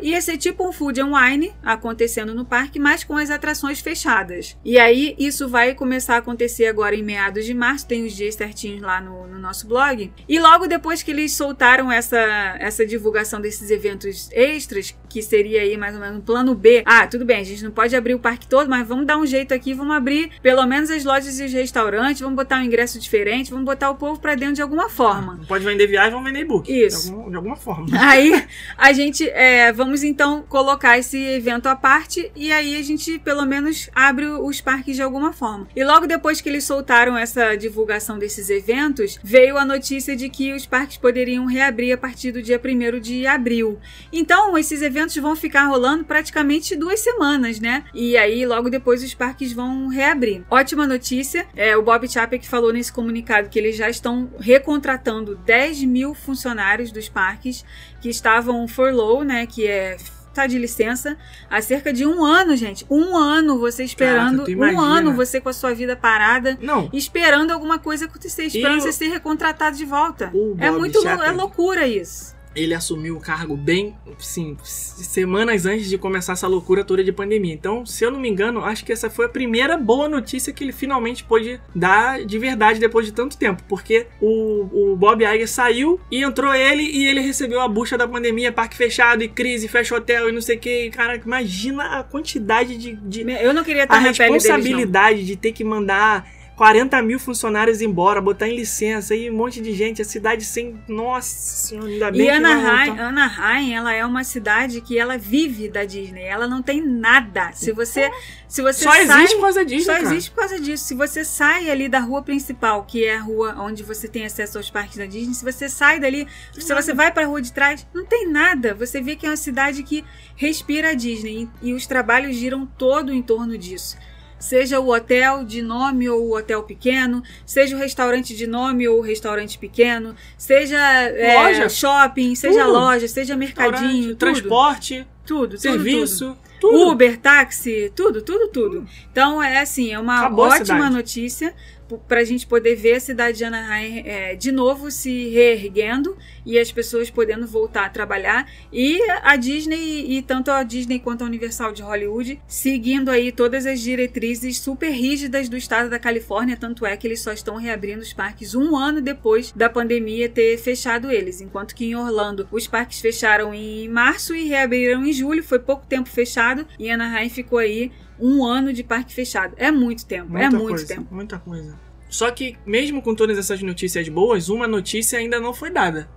Ia ser tipo um food and wine acontecendo no parque, mas com as atrações fechadas. E aí isso vai começar a acontecer agora em meados de março, tem os dias certinhos lá no, no nosso blog. E logo depois que eles soltaram essa, essa divulgação desses eventos extras, que seria aí mais ou menos um plano B. Ah, tudo bem, a gente não pode abrir o parque todo, mas vamos dar um jeito aqui, vamos abrir pelo menos as lojas e os restaurantes, vamos botar um ingresso diferente, vamos botar o povo pra dentro de alguma forma. Não pode vender viagem, vão vender e-book. Isso. De, algum- de alguma forma. Aí a gente é, vamos então colocar esse evento à parte e aí a gente pelo menos abre os parques de alguma forma. E logo depois que eles soltaram essa divulgação desses eventos, veio a notícia de que os parques poderiam reabrir a partir do dia 1 de abril. Então esses eventos vão ficar rolando praticamente duas semanas, né? E aí logo depois os parques vão reabrir. Ótima notícia. É, o Bob Chapek falou nesse comunicado que eles já estão recontratando 10 mil funcionários dos parques que estavam furlough, né? Que é tá de licença há cerca de um ano, gente. Um ano você esperando, Caraca, um ano você com a sua vida parada, Não, esperando alguma coisa acontecer, esperando o- você ser recontratado de volta. o É Bob muito é loucura isso. Ele assumiu o cargo bem, sim, semanas antes de começar essa loucura toda de pandemia. Então, se eu não me engano, acho que essa foi a primeira boa notícia que ele finalmente pôde dar de verdade depois de tanto tempo. Porque o, o Bob Iger saiu e entrou ele e ele recebeu a bucha da pandemia, parque fechado e crise, fecha hotel e não sei o que. Cara, imagina a quantidade de, de Eu não queria estar a pele deles, responsabilidade de ter que mandar 40 mil funcionários embora, botar em licença e um monte de gente, a cidade sem. Nossa ainda bem E que não Anaheim, voltou. Anaheim, ela é uma cidade que ela vive da Disney. Ela não tem nada. Se você, se você Só sai, existe por causa disso, só cara. existe por causa disso. Se você sai ali da rua principal, que é a rua onde você tem acesso aos parques da Disney, se você sai dali, se Nada. você vai para a rua de trás, não tem nada. Você vê que é uma cidade que respira a Disney e, e os trabalhos giram todo em torno disso. Seja o hotel de nome ou o hotel pequeno, seja o restaurante de nome ou o restaurante pequeno, seja é, Loja. shopping, seja Tudo. loja, seja mercadinho, tudo, transporte, tudo, tudo, serviço, tudo. tudo. Uber, táxi, tudo, tudo, tudo. Então é assim, é uma Acabou ótima notícia para a gente poder ver a cidade de Anaheim é, de novo se reerguendo e as pessoas podendo voltar a trabalhar. E a Disney e tanto a Disney quanto a Universal de Hollywood seguindo aí todas as diretrizes super rígidas do estado da Califórnia, tanto é que eles só estão reabrindo os parques um ano depois da pandemia ter fechado eles, enquanto que em Orlando os parques fecharam em março e reabriram em julho, foi pouco tempo fechado e Anaheim ficou aí um ano de parque fechado. É muito tempo, é Muita muito coisa, tempo. Muita coisa. Só que, mesmo com todas essas notícias boas, uma notícia ainda não foi dada.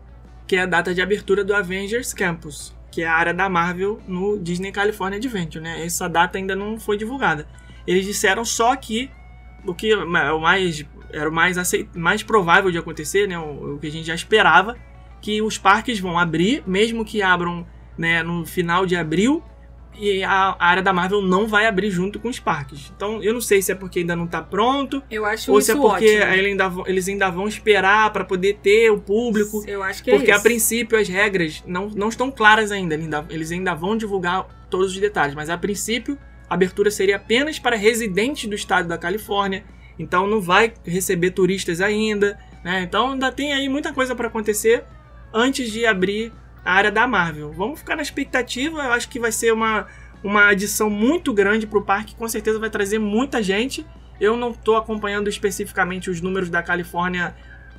Que é a data de abertura do Avengers Campus. Que é a área da Marvel no Disney California Adventure, né? Essa data ainda não foi divulgada. Eles disseram só que o que é o mais era o mais, aceit- mais provável de acontecer, né? O, o que a gente já esperava, que os parques vão abrir, mesmo que abram né, no final de abril, e a, a área da Marvel não vai abrir junto com os parques. Então, eu não sei se é porque ainda não tá pronto, Eu acho ou se é porque ele ainda vão- eles ainda vão esperar para poder ter o público. Eu acho que é Porque isso. a princípio as regras não, não estão claras ainda. Eles ainda- Eles ainda vão divulgar todos os detalhes. Mas a princípio, a abertura seria apenas para residentes do estado da Califórnia. Então não vai receber turistas ainda. Né? Então ainda tem aí muita coisa para acontecer antes de abrir a área da Marvel. Vamos ficar na expectativa. Eu acho que vai ser uma, uma adição muito grande para o parque. Com certeza vai trazer muita gente. Eu não estou acompanhando especificamente os números da Califórnia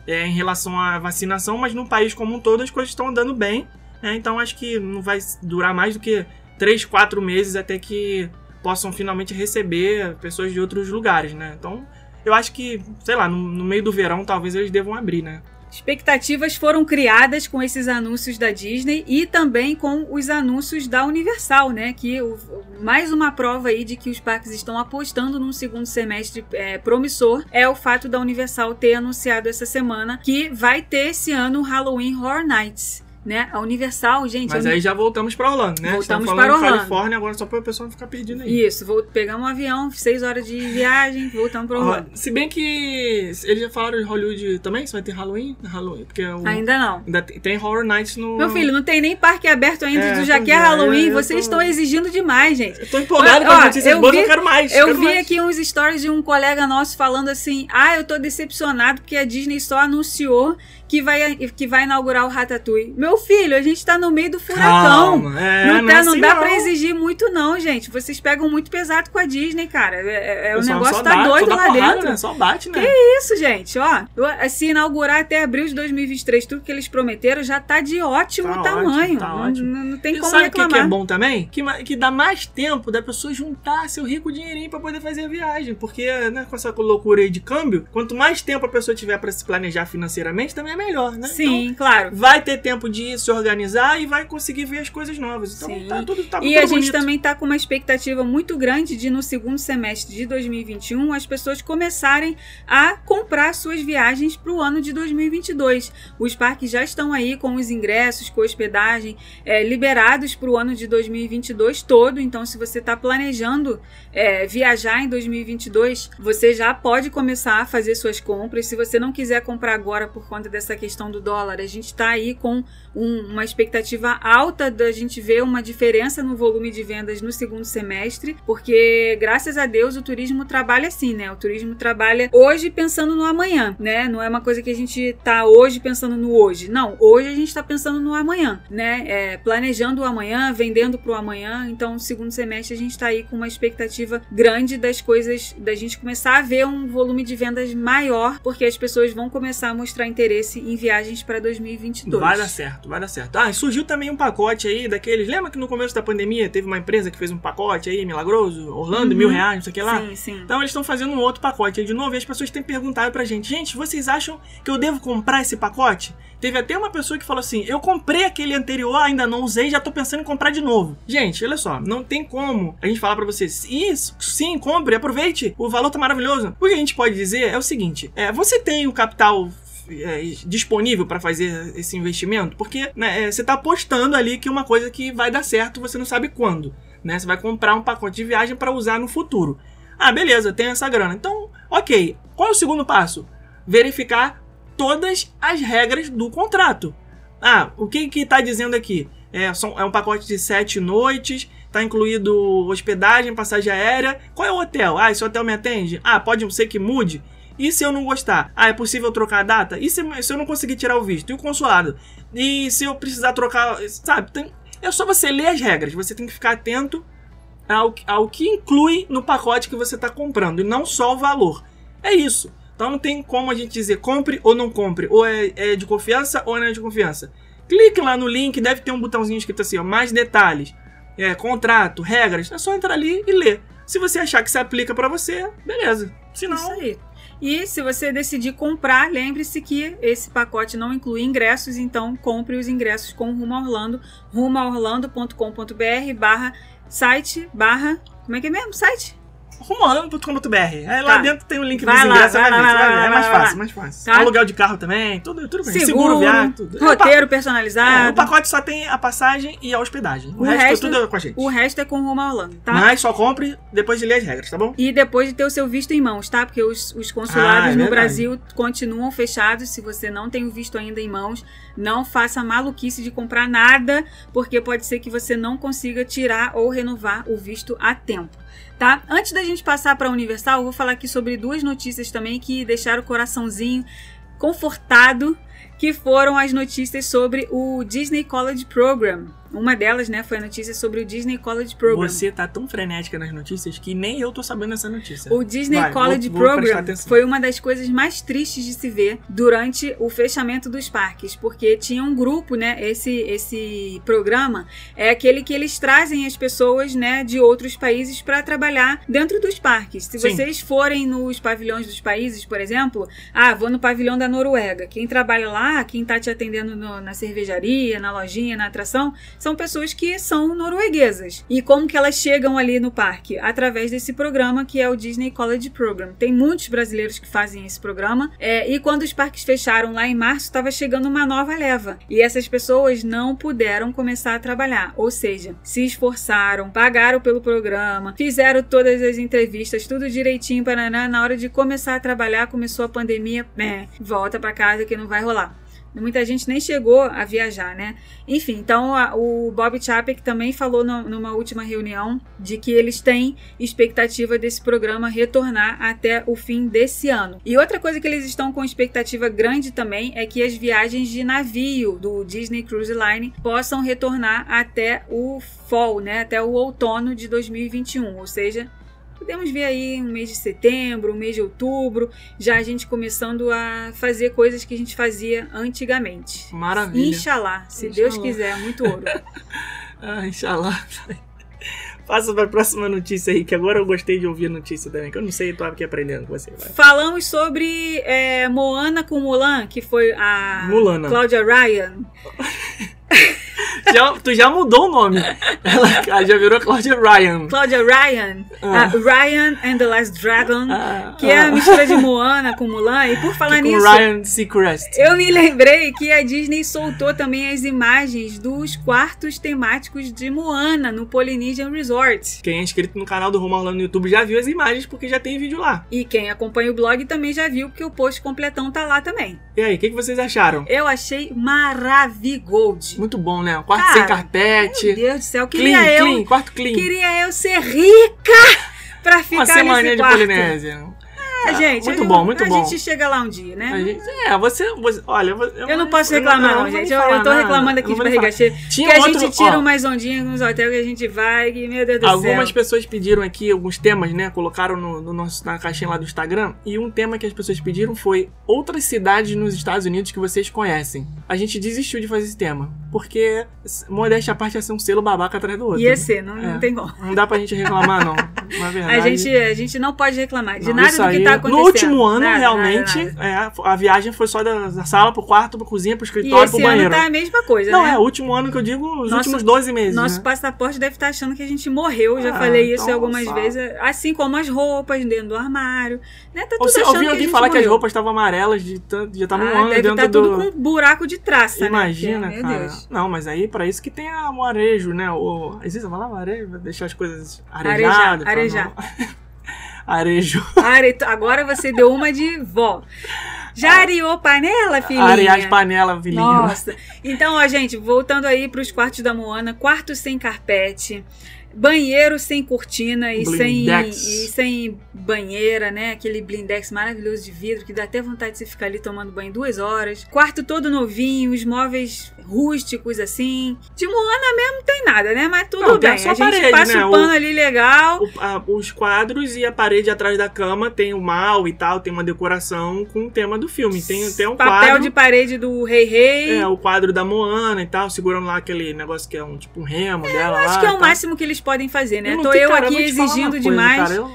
é, em relação à vacinação, mas no país como um todo as coisas estão andando bem. né? Então acho que não vai durar mais do que 3, 4 meses até que possam finalmente receber pessoas de outros lugares, né? Então eu acho que, sei lá, no, no meio do verão talvez eles devam abrir, né? Expectativas foram criadas com esses anúncios da Disney e também com os anúncios da Universal, né? Que o- mais uma prova aí de que os parques estão apostando num segundo semestre é, promissor é o fato da Universal ter anunciado essa semana que vai ter esse ano o Halloween Horror Nights. Né? A Universal, gente. Mas a aí já voltamos para Orlando, né? Voltamos Estamos para Orlando. Califórnia agora só para o pessoal não ficar perdido aí. Isso, vou pegar um avião, seis horas de viagem, voltamos para Orlando. Se bem que eles já falaram de Hollywood também, se vai ter Halloween, Halloween, porque o, Ainda não. ainda tem, Horror Nights no Meu filho, não tem nem parque aberto ainda, É, tu já quer é, Halloween, vocês tô- estão exigindo demais, gente. Eu tô empolgado com as notícias eu boas, eu quero mais. Eu quero vi mais. aqui uns stories de um colega nosso falando assim: ah, eu tô decepcionado porque a Disney só anunciou que vai, que vai inaugurar o Ratatouille. Meu filho, a gente tá no meio do furacão. Calma, é, não, não tá- é não assim dá não. pra exigir muito, não, gente. Vocês pegam muito pesado com a Disney, cara. É, é- o Pessoal, negócio tá doido lá porrada, dentro. Né? Só bate, né? Isso, gente, ó. Se inaugurar até abril de 2023, tudo que eles prometeram já tá de ótimo Tá tamanho. ótimo, tá não, ótimo. não- não tem E como sabe o que, reclamar. que é bom também? Que, que dá mais tempo da pessoa juntar seu rico dinheirinho pra poder fazer a viagem. Porque, né, com essa loucura aí de câmbio, quanto mais tempo a pessoa tiver pra se planejar financeiramente, também é melhor, né? Sim, Então, claro. vai ter tempo de se organizar e vai conseguir ver as coisas novas. Então Sim. tá tudo tá E a gente bonito. também está com uma expectativa muito grande de no segundo semestre de 2021 as pessoas começarem a comprar suas viagens para o ano de 2022. Os parques já estão aí com os ingressos, com hospedagem é, liberados para o ano de 2022 todo. Então, se você está planejando é, viajar em 2022, você já pode começar a fazer suas compras. Se você não quiser comprar agora por conta dessa questão do dólar, a gente está aí com um- uma expectativa alta da gente ver uma diferença no volume de vendas no segundo semestre, porque graças a Deus o turismo trabalha assim, né? O turismo trabalha hoje pensando no amanhã, né? Não é uma coisa que a gente tá hoje pensando no hoje. Não, hoje a gente tá pensando no amanhã, né? É, planejando o amanhã, vendendo pro amanhã. Então, no segundo semestre a gente tá aí com uma expectativa grande das coisas, da gente começar a ver um volume de vendas maior, porque as pessoas vão começar a mostrar interesse em viagens para 2022. Vai dar certo, vai dar certo. Ah, e surgiu também um pacote aí daqueles. Lembra que no começo da pandemia teve uma empresa que fez um pacote aí, milagroso, Orlando, Uhum. mil reais, não sei o que lá? Sim, sim. Então eles estão fazendo um outro pacote aí de novo e as pessoas têm perguntado pra gente: gente, vocês acham que eu devo comprar esse pacote? Teve até uma pessoa que falou assim: eu comprei aquele anterior, ainda não usei, já tô pensando em comprar de novo. Gente, olha só, não tem como a gente falar pra vocês: isso, sim, compre, aproveite, o valor tá maravilhoso. O que a gente pode dizer é o seguinte: é, você tem o capital é, disponível para fazer esse investimento, porque né, é, você está apostando ali que uma coisa que vai dar certo, você não sabe quando. Né? Você vai comprar um pacote de viagem para usar no futuro. Ah, beleza, tem essa grana. Então, ok. Qual é o segundo passo? Verificar todas as regras do contrato. Ah, o que que tá dizendo aqui? É, são- é um pacote de sete noites, tá incluído hospedagem, passagem aérea. Qual é o hotel? Ah, esse hotel me atende? Ah, pode ser que mude? E se eu não gostar? Ah, é possível trocar a data? E se, se eu não conseguir tirar o visto? E o consulado? E se eu precisar trocar, sabe? Tem- é só você ler as regras, você tem que ficar atento ao, ao que inclui no pacote que você está comprando, e não só o valor. É isso. Então não tem como a gente dizer compre ou não compre, ou é, é de confiança ou não é de confiança. Clique lá no link, deve ter um botãozinho escrito assim, ó, mais detalhes, é, contrato, regras. É só entrar ali e ler. Se você achar que se aplica para você, beleza. Se não, Isso aí. E se você decidir comprar, lembre-se que esse pacote não inclui ingressos, então compre os ingressos com Rumo a Orlando, rumoaorlando.com.br barra site barra... Como é que é mesmo? Site? rumorando.com.br. Aí lá Tá. dentro tem o link Vai dos lá, ingressos, vai vai lá, vai vai lá. É mais lá, fácil, mais fácil. Tá. Aluguel de carro também, tudo, tudo bem. Seguro, Seguro, viagem, tudo. É, o pa- roteiro é, personalizado. o pacote só tem a passagem e a hospedagem. O, O resto, resto- tudo é com a gente. O resto é com Rumo a Orlando, tá? Mas só compre depois de ler as regras, tá bom? E depois de ter o seu visto em mãos, tá? Porque os, os consulados Ah, é no. Brasil continuam fechados. Se você não tem o visto ainda em mãos, não faça maluquice de comprar nada, porque pode ser que você não consiga tirar ou renovar o visto a tempo. Tá? Antes da gente passar para a Universal, eu vou falar aqui sobre duas notícias também que deixaram o coraçãozinho confortado, que foram as notícias sobre o Disney College Program. Uma delas, né, foi a notícia sobre o Disney College Program. Você tá tão frenética nas notícias que nem eu tô sabendo essa notícia. O Disney Vai, College vou- vou Program atenção. foi uma das coisas mais tristes de se ver durante o fechamento dos parques, porque tinha um grupo, né? Esse, esse programa é aquele que eles trazem as pessoas, né, de outros países para trabalhar dentro dos parques. Se Sim. vocês forem nos pavilhões dos países, por exemplo, ah, vou no pavilhão da Noruega. Quem trabalha lá, quem tá te atendendo no- na cervejaria, na lojinha, na atração, são pessoas que são norueguesas. E como que elas chegam ali no parque? Através desse programa que é o Disney College Program. Tem muitos brasileiros que fazem esse programa. É, e quando os parques fecharam lá em março, estava chegando uma nova leva. E essas pessoas não puderam começar a trabalhar. Ou seja, se esforçaram, pagaram pelo programa, fizeram todas as entrevistas, tudo direitinho, paraná. Na hora de começar a trabalhar, começou a pandemia, é, volta para casa que não vai rolar. Muita gente nem chegou a viajar, né? Enfim, então a- o Bob Chapek também falou no- numa última reunião de que eles têm expectativa desse programa retornar até o fim desse ano. E outra coisa que eles estão com expectativa grande também é que as viagens de navio do Disney Cruise Line possam retornar até o fall, né? Até o outono de 2021, ou seja, Podemos ver aí um mês de setembro, um mês de outubro, já a gente começando a fazer coisas que a gente fazia antigamente. Maravilha. Inxalá, se Inxalá. Deus quiser, muito ouro. (laughs) Ah, inshallah. Passa pra próxima notícia aí, que agora eu gostei de ouvir a notícia também, que eu não sei, eu tô aqui aprendendo com você. Vai. Falamos sobre é, Moana com Mulan, que foi a Mulana. Cláudia Ryan. (laughs) Já- tu já mudou o nome. Ela ela já virou Claudia Ryan. Cláudia Ryan. Ah. a Ryan and the Last Dragon. Ah, que é a ah. mistura de Moana com Mulan. E por falar com nisso, Ryan Seacrest. eu me lembrei que a Disney soltou também as imagens dos quartos temáticos de Moana no Polynesian Resort. Quem é inscrito no canal do Rumo Orlando no YouTube já viu as imagens, porque já tem vídeo lá. E quem acompanha o blog também já viu que o post completão tá lá também. E aí, o que, que vocês acharam? Eu achei maravigold. Muito bom, né? Quarto Cara, sem Meu carpete. Deus do céu, Clean, queria eu, clean, quarto clean. queria eu ser rica pra ficar Uma nesse de quarto. Polinésia. É, gente, muito bom, muito a bom. gente chega lá um dia, né? A gente- é, você, você- Olha, eu, Eu não posso reclamar, não, gente. Eu, eu tô reclamando aqui de barriga cheia. Tinha que a outro- gente tira ó, umas ondinhas nos hotéis que a gente vai, que, meu Deus do Algumas céu. pessoas pediram aqui alguns temas, né? Colocaram no, no nosso, na caixinha lá do Instagram. E um tema que as pessoas pediram foi outras cidades nos Estados Unidos que vocês conhecem. A gente desistiu de fazer esse tema. Porque, modéstia à parte, ia ser um selo babaca atrás do outro. Ia ser, não, É. não tem como. Não dá pra gente reclamar, não. (laughs) Na verdade. A gente, a gente não pode reclamar de Não, nada do que aí- tá. No último ano, Nada, realmente, nada, nada. é, a viagem foi só da, da sala pro quarto, pra cozinha, pro E escritório, esse pro banheiro. ano tá a mesma coisa, Não, né? é, o último ano que eu digo, os Nosso- últimos 12 meses. Nosso né? passaporte deve estar achando que a gente morreu. Já Ah, falei isso então, algumas só- vezes. Assim como as roupas dentro do armário. Né? Tá tudo achando a alguém falar que as morreu. roupas estavam amarelas de. Já um ah, ano deve dentro estar do. tudo com buraco de traça, Imagina, né? Meu cara. Não, mas aí pra isso que tem a, o arejo, né? O, existe a palavra arejo? Vai Deixar as coisas Arejar, arejadas. arejar. não- (laughs) Arejo. (laughs) Are- Agora você deu uma de vó. Já areou panela, filhinha? Arear as panelas, filhinha. Nossa. Então, ó, gente, voltando aí pros quartos da Moana, quarto sem carpete, banheiro sem cortina e sem, e sem banheira, né? Aquele blindex maravilhoso de vidro que dá até vontade de você ficar ali tomando banho duas horas. Quarto todo novinho, os móveis rústicos assim. De Moana mesmo não tem nada, né? Mas tudo Não, bem. A gente parede, passa né? o O- pano ali legal. O- a- os quadros e a parede atrás da cama tem o mal e tal, tem uma decoração com o tema do filme. Tem, tem um Papel quadro. de parede do Rei Rei. É, o quadro da Moana e tal, segurando lá aquele negócio que é um tipo um remo dela. Acho lá que é o máximo que eles podem fazer, né? não Tô eu cara, aqui uma exigindo coisa, demais. Cara, eu,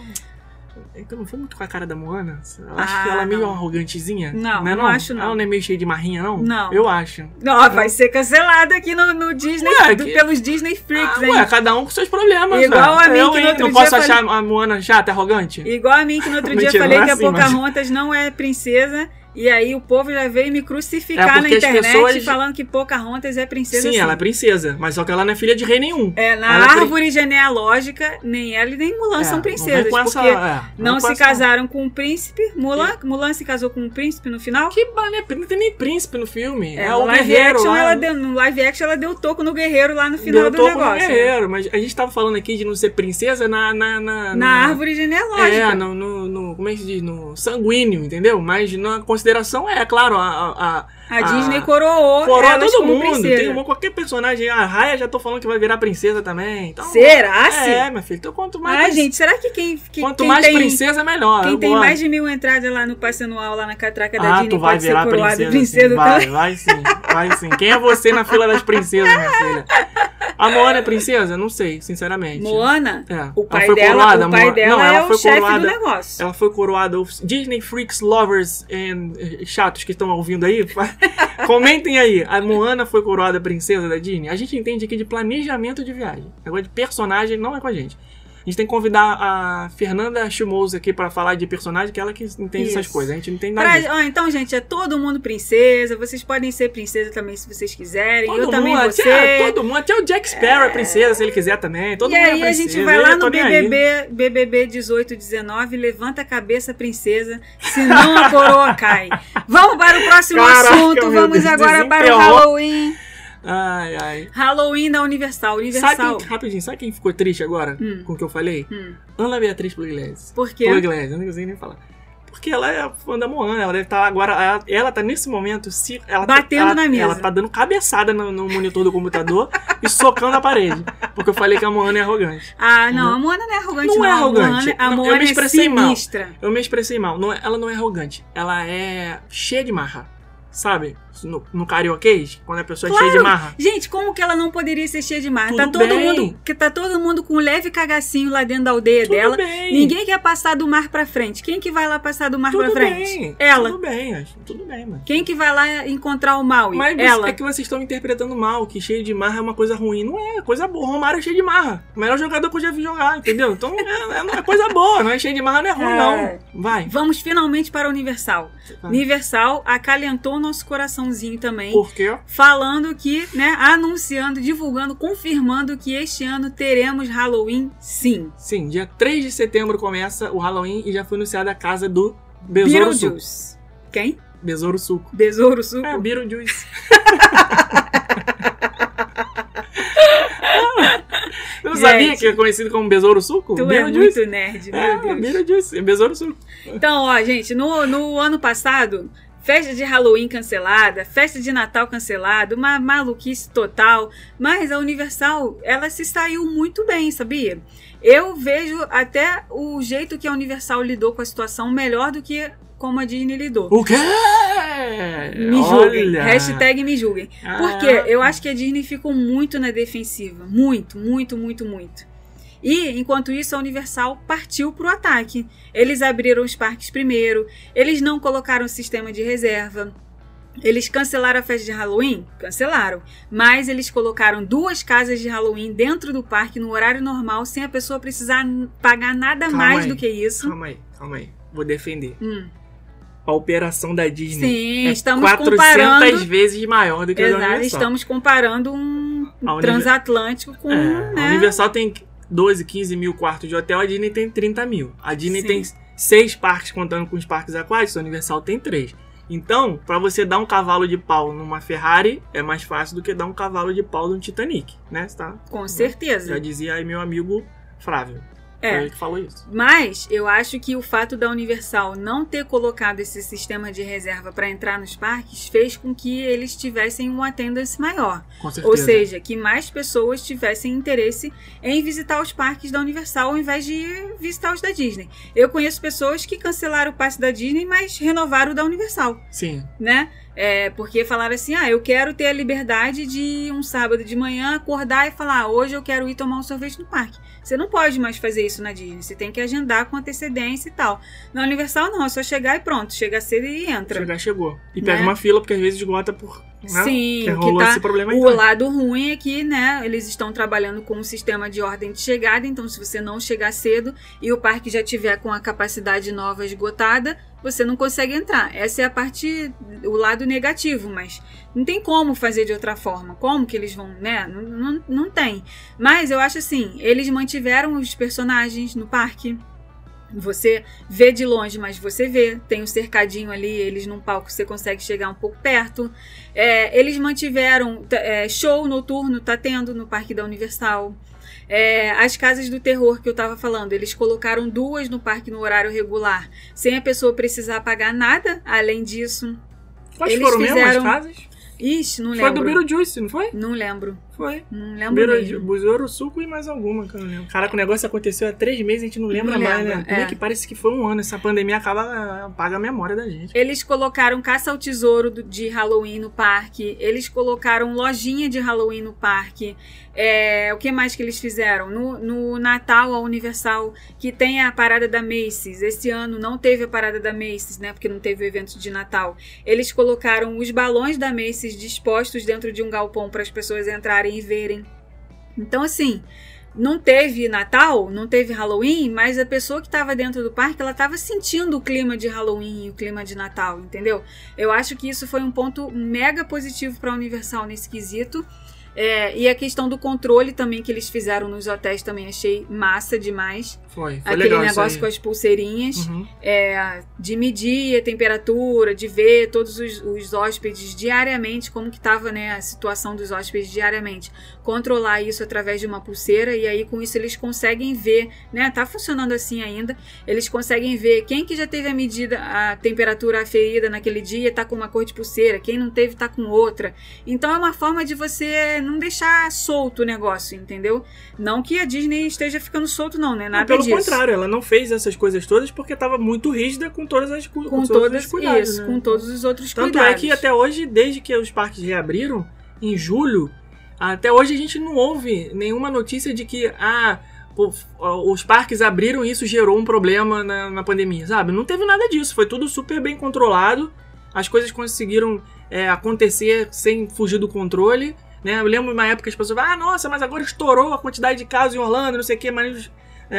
é eu não fui muito com a cara da Moana. Eu acho Ah, que ela é meio não. arrogantezinha. Não, é não acho, não. Ela não é meio cheia de marrinha, não? Não. Eu acho. Ó, vai ser cancelado aqui no, no Disney, Ué, que- pelos Disney Freaks, Ah, hein? ué, cada um com seus problemas. Igual né? a mim, eu, que no outro Não dia posso falei- achar a Moana chata, arrogante? Igual a mim que no outro (laughs) dia falei não que assim, a mas- Pocahontas não é princesa. E aí o povo já veio me É crucificar na porque as internet pessoas- falando que Pocahontas é princesa Sim, sim. ela é princesa, mas só que ela não é filha de rei nenhum. É, na ela é árvore genealógica, nem ela e nem Mulan É, são não princesas. com essa- porque é, não com se essa- casaram com um príncipe. Mulan, Mulan se casou com um príncipe no final? Que mané, não tem nem príncipe no filme. É, É, o no live guerreiro action, lá. ela deu, no live action ela deu toco no guerreiro lá no final Deu do toco no negócio. né? guerreiro, mas a gente tava falando aqui de não ser princesa na... Na, na, Na árvore genealógica. É, no, no, no- Como é que se diz? No sanguíneo, entendeu? Mas na consideração é, claro, a... a, A Disney coroou Coroa todo mundo. princesa. Tem uma, qualquer personagem. A Raya já tô falando que vai virar princesa também. Então, Será, sim? É, meu filho. Então quanto mais. Ah, princ- gente, será que quem, que, quanto quem mais tem, princesa, melhor. quem tem mais de mil entradas lá no passe anual, lá na catraca da Ah, Disney, tu vai pode ser virar coroada princesa. princesa sim. Vai, também? vai sim. Vai sim. Quem é você na fila das princesas, minha filha? A Moana é princesa? Não sei, sinceramente. Moana, É. o pai foi dela, o pai dela Não, ela é o foi chefe coroada- do negócio. Ela foi coroada. Disney Freaks Lovers and eh, chatos que estão ouvindo aí, (laughs) comentem aí. A Moana foi coroada princesa da Disney? A gente entende aqui de planejamento de viagem. Agora de personagem não é com a gente. A gente tem que convidar a Fernanda Schmoser aqui pra falar de personagem, que é ela que entende essas Isso. coisas. A gente não entende nada Pra- ó, então, gente, é todo mundo princesa. Vocês podem ser princesa também se vocês quiserem. eu também mundo, vou ser. até, todo mundo, até o Jack Sparrow é princesa, se ele quiser também. Todo e mundo aí é a princesa. gente vai eu lá no. BBB, BBB 18, 19, levanta a cabeça, princesa, senão a coroa cai. Vamos para o próximo Caraca, assunto, vamos Deus, agora para o. Halloween. Ai, ai. Halloween da Universal. Universal. Sabe quem, rapidinho, sabe quem ficou triste agora Hum. com o que eu falei? Hum, Ana Beatriz Pugliese. por quê? Pugliese, eu não consigo nem falar. Porque ela é fã da Moana, ela deve estar agora. Ela, ela tá nesse momento se. Ela, Batendo ela, na mesa. Ela tá dando cabeçada no, no monitor do computador (laughs) e socando a parede. Porque eu falei que a Moana é arrogante. Ah, não, a Moana não é arrogante, Não não. é arrogante. A Moana, a eu Moana é expressei mal. sinistra. Eu me expressei mal. Não é- ela não é arrogante. Ela é cheia de marra. Sabe? No, no karaokês, quando a pessoa é Claro. cheia de marra. Gente, como que ela não poderia ser cheia de mar? Tudo tá todo bem. mundo, que tá todo mundo com um leve cagacinho lá dentro da aldeia Tudo dela. bem. Ninguém quer passar do mar pra frente. Quem que vai lá passar do mar pra frente? Ela. Tudo bem, acho. Tudo bem, mano. Quem que vai lá encontrar o mal? Mas Ela. é que vocês estão interpretando mal, que cheio de marra é uma coisa ruim. Não é, é coisa boa. O Romário é cheio de marra. O melhor jogador que eu já vi jogar, entendeu? Então é, é, é coisa boa, não é cheio de marra, não é ruim, É. não. Vai. Vamos finalmente para a Universal. Vai. Universal acalentou o nosso também. Por quê? Falando que, né, anunciando, divulgando, confirmando que este ano teremos Halloween sim. Sim, dia 3 de setembro começa o Halloween e já foi anunciada a casa do Besouro Suco. Quem? Besouro Suco. Besouro Suco? É, Beetlejuice. (laughs) Você não sabia que é conhecido como Besouro Suco? Tu é Beetlejuice. muito nerd, meu É, Deus. Beetlejuice, é Besouro Suco. Então, ó, gente, no, no ano passado, festa de Halloween cancelada, festa de Natal cancelada, uma maluquice total. Mas a Universal, ela se saiu muito bem, sabia? Eu vejo até o jeito que a Universal lidou com a situação melhor do que como a Disney lidou. O quê? Me julguem. Olha. Hashtag me julguem. Ah. Porque eu acho que a Disney ficou muito na defensiva. Muito, muito, muito, muito. E, enquanto isso, a Universal partiu pro ataque. Eles abriram os parques primeiro, eles não colocaram sistema de reserva. Eles cancelaram a festa de Halloween? Cancelaram. Mas eles colocaram duas casas de Halloween dentro do parque no horário normal, sem a pessoa precisar pagar nada Calma mais aí. do que isso. Calma aí, calma aí. Vou defender. Hum. A operação da Disney Sim, é estamos 400 comparando. vezes maior do que a Exato, Universal. estamos comparando um A transatlântico com. É, né? A Universal tem 12, 15 mil quartos de hotel, a Disney tem 30 mil. A Disney Sim. tem seis parques contando com os parques aquáticos, a Universal tem três. Então, pra você dar um cavalo de pau numa Ferrari, é mais fácil do que dar um cavalo de pau num Titanic, né? Tá? Com certeza. Já dizia aí meu amigo Flávio. Foi É. ele que falou isso. Mas eu acho que o fato da Universal não ter colocado esse sistema de reserva para entrar nos parques fez com que eles tivessem um attendance maior. Com certeza. Ou seja, que mais pessoas tivessem interesse em visitar os parques da Universal ao invés de visitar os da Disney. Eu conheço pessoas que cancelaram o passe da Disney, mas renovaram o da Universal. Sim. né? É, porque falaram assim: ah, eu quero ter a liberdade de um sábado de manhã acordar e falar, ah, hoje eu quero ir tomar um sorvete no parque. Você não pode mais fazer isso na Disney, você tem que agendar com antecedência e tal. Na Universal, não, é só chegar e pronto, chega cedo e entra. Chegar chegou. E pega Né? uma fila, porque às vezes esgota por. Né? Sim, que que tá-. O também. lado ruim é que, né, eles estão trabalhando com um sistema de ordem de chegada, então se você não chegar cedo e o parque já tiver com a capacidade nova esgotada, você não consegue entrar. Essa é a parte, o lado negativo, mas não tem como fazer de outra forma. Como que eles vão, né? Não, não, não tem. Mas eu acho assim, eles mantiveram os personagens no parque. Você vê de longe, mas você vê. Tem um cercadinho ali, eles num palco, você consegue chegar um pouco perto. É, eles mantiveram é, show noturno, tá tendo no Parque da Universal. É, as casas do terror que eu tava falando, eles colocaram duas no parque no horário regular, sem a pessoa precisar pagar nada além disso. Quais eles foram mesmo as fizeram- casas? Ixi, não Foi lembro. do Beetlejuice, não foi? Não lembro. Foi. Não lembro mesmo. Besouro, suco e mais alguma que eu não lembro. Caraca, o negócio aconteceu há três meses, a gente não lembra Não mais, lembra, né? Como é. é. que parece que foi um ano? Essa pandemia acaba, apaga a memória da gente. Eles colocaram caça ao tesouro de Halloween no parque. Eles colocaram lojinha de Halloween no parque. É, o que mais que eles fizeram? No, no Natal, a Universal, que tem a parada da Macy's. Esse ano não teve a parada da Macy's, né? Porque não teve o evento de Natal. Eles colocaram os balões da Macy's dispostos dentro de um galpão para as pessoas entrarem e verem. Então, assim, não teve Natal, não teve Halloween, mas a pessoa que estava dentro do parque, ela estava sentindo o clima de Halloween e o clima de Natal, entendeu? Eu acho que isso foi um ponto mega positivo para a Universal nesse quesito. É, e a questão do controle também que eles fizeram nos hotéis também achei massa demais. Foi, foi Aquele legal negócio com as pulseirinhas Uhum. é, de medir a temperatura, de ver todos os, os hóspedes diariamente, como que estava né, a situação dos hóspedes diariamente. Controlar isso através de uma pulseira e aí com isso eles conseguem ver, né? Tá funcionando assim ainda. Eles conseguem ver quem que já teve a medida, a temperatura aferida naquele dia, tá com uma cor de pulseira, quem não teve tá com outra. Então é uma forma de você não deixar solto o negócio, entendeu? Não que a Disney esteja ficando solto, não, né? Nada Pelo disso. contrário, ela não fez essas coisas todas porque estava muito rígida com todas as Com todos todas, os cuidados, isso, né? com todos os outros Tanto cuidados. é que até hoje, desde que os parques reabriram, em julho, até hoje a gente não ouve nenhuma notícia de que ah, os parques abriram e isso gerou um problema na, na pandemia, sabe? Não teve nada disso, foi tudo super bem controlado, as coisas conseguiram é, acontecer sem fugir do controle. Né? Eu lembro uma época que as pessoas falavam, ah, nossa, mas agora estourou a quantidade de casos em Orlando, não sei o que, mas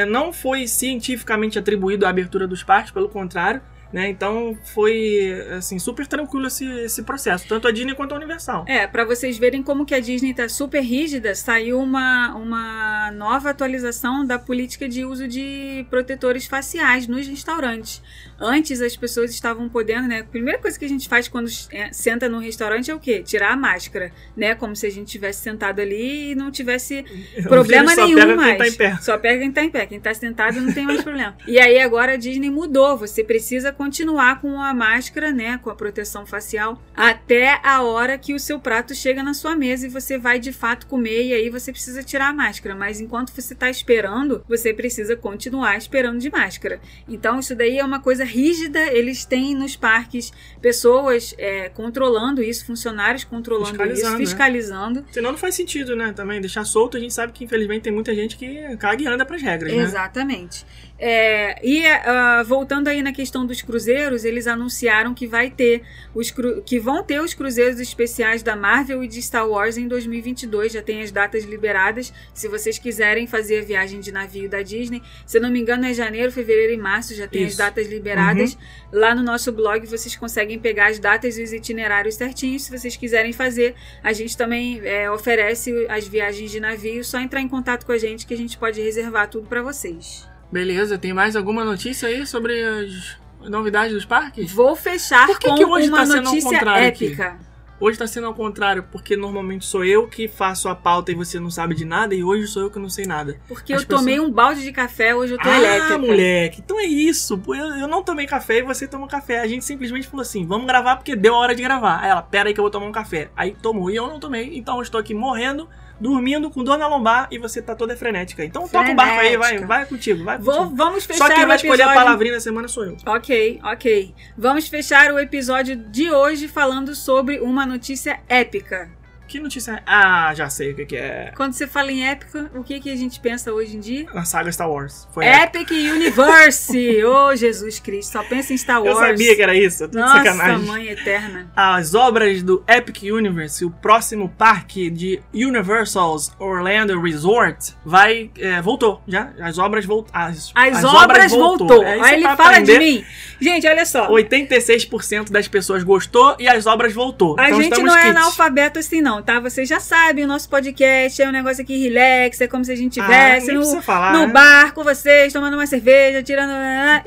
não foi cientificamente atribuído à abertura dos parques, pelo contrário. Né? Então foi assim super tranquilo esse, esse processo, tanto a Disney quanto a Universal. É, pra vocês verem como que a Disney tá super rígida, saiu uma, uma nova atualização da política de uso de protetores faciais nos restaurantes. Antes as pessoas estavam podendo, né? A primeira coisa que a gente faz quando é, senta num restaurante é o quê? Tirar a máscara, né? Como se a gente tivesse sentado ali e não tivesse (laughs) problema só nenhum pega mais. Quem tá em pé. Só pega quem tá em pé. Quem tá sentado não tem mais problema. E aí agora a Disney mudou. Você precisa continuar com a máscara, né? Com a proteção facial até a hora que o seu prato chega na sua mesa e você vai de fato comer. E aí você precisa tirar a máscara. Mas enquanto você tá esperando, você precisa continuar esperando de máscara. Então isso daí é uma coisa rígida. Eles têm nos parques pessoas é, controlando isso, funcionários controlando isso, Fiscalizando, né? fiscalizando. Senão não faz sentido, né? Também deixar solto, a gente sabe que infelizmente tem muita gente que caga e anda pras regras, né? Exatamente. É, e ah, voltando aí na questão dos cruzeiros, eles anunciaram que vai ter os que vão ter os cruzeiros especiais da Marvel e de Star Wars em 2022. Já tem as datas liberadas. Se vocês quiserem fazer a viagem de navio da Disney, se eu não me engano é janeiro, fevereiro e março já tem as Isso. datas liberadas. Lá no nosso blog vocês conseguem pegar as datas e os itinerários certinhos. Se vocês quiserem fazer, a gente também é, oferece as viagens de navio. Só entrar em contato com a gente que a gente pode reservar tudo para vocês. Beleza, tem mais alguma notícia aí sobre as novidades dos parques? Vou fechar Por que com que hoje uma tá sendo ao notícia contrário aqui? épica. Hoje tá sendo ao contrário, porque normalmente sou eu que faço a pauta e você não sabe de nada, e hoje sou eu que não sei nada. Porque As eu tomei pessoas- um balde de café, hoje eu tô ah, elétrica. moleque, então é isso. Eu, eu não tomei café e você tomou café. A gente simplesmente falou assim: vamos gravar porque deu a hora de gravar. Aí ela, pera aí que eu vou tomar um café. Aí tomou e eu não tomei, então eu estou aqui morrendo, dormindo com dor na lombar e você tá toda frenética. Então toca o barco aí, vai, Frenética. vai contigo, vai Vou- contigo. vamos fechar Só quem vai escolher a palavrinha da semana sou eu. Ok, ok. Vamos fechar o episódio de hoje falando sobre uma notícia épica. Que notícia é? Ah, já sei o que, que é. Quando você fala em épica, o que, que a gente pensa hoje em dia? Na saga Star Wars. Foi Epic Universe! (laughs) oh, Jesus Cristo, só pensa em Star Eu Wars. sabia que era isso, tô de Nossa, sacanagem. mãe eterna. As obras do Epic Universe, o próximo parque de Universal's Orlando Resort, vai. é, voltou já. As obras voltaram. As, As, obras, voltou. É, isso Aí é ele fala aprender. de mim. Gente, olha só. 86% das pessoas gostou e as obras voltou. A então gente não é kits. analfabeto assim, não, tá? Vocês já sabem, o nosso podcast é um negócio aqui relax, é como se a gente Ah, tivesse nem no, falar, no né? bar com vocês, tomando uma cerveja, tirando.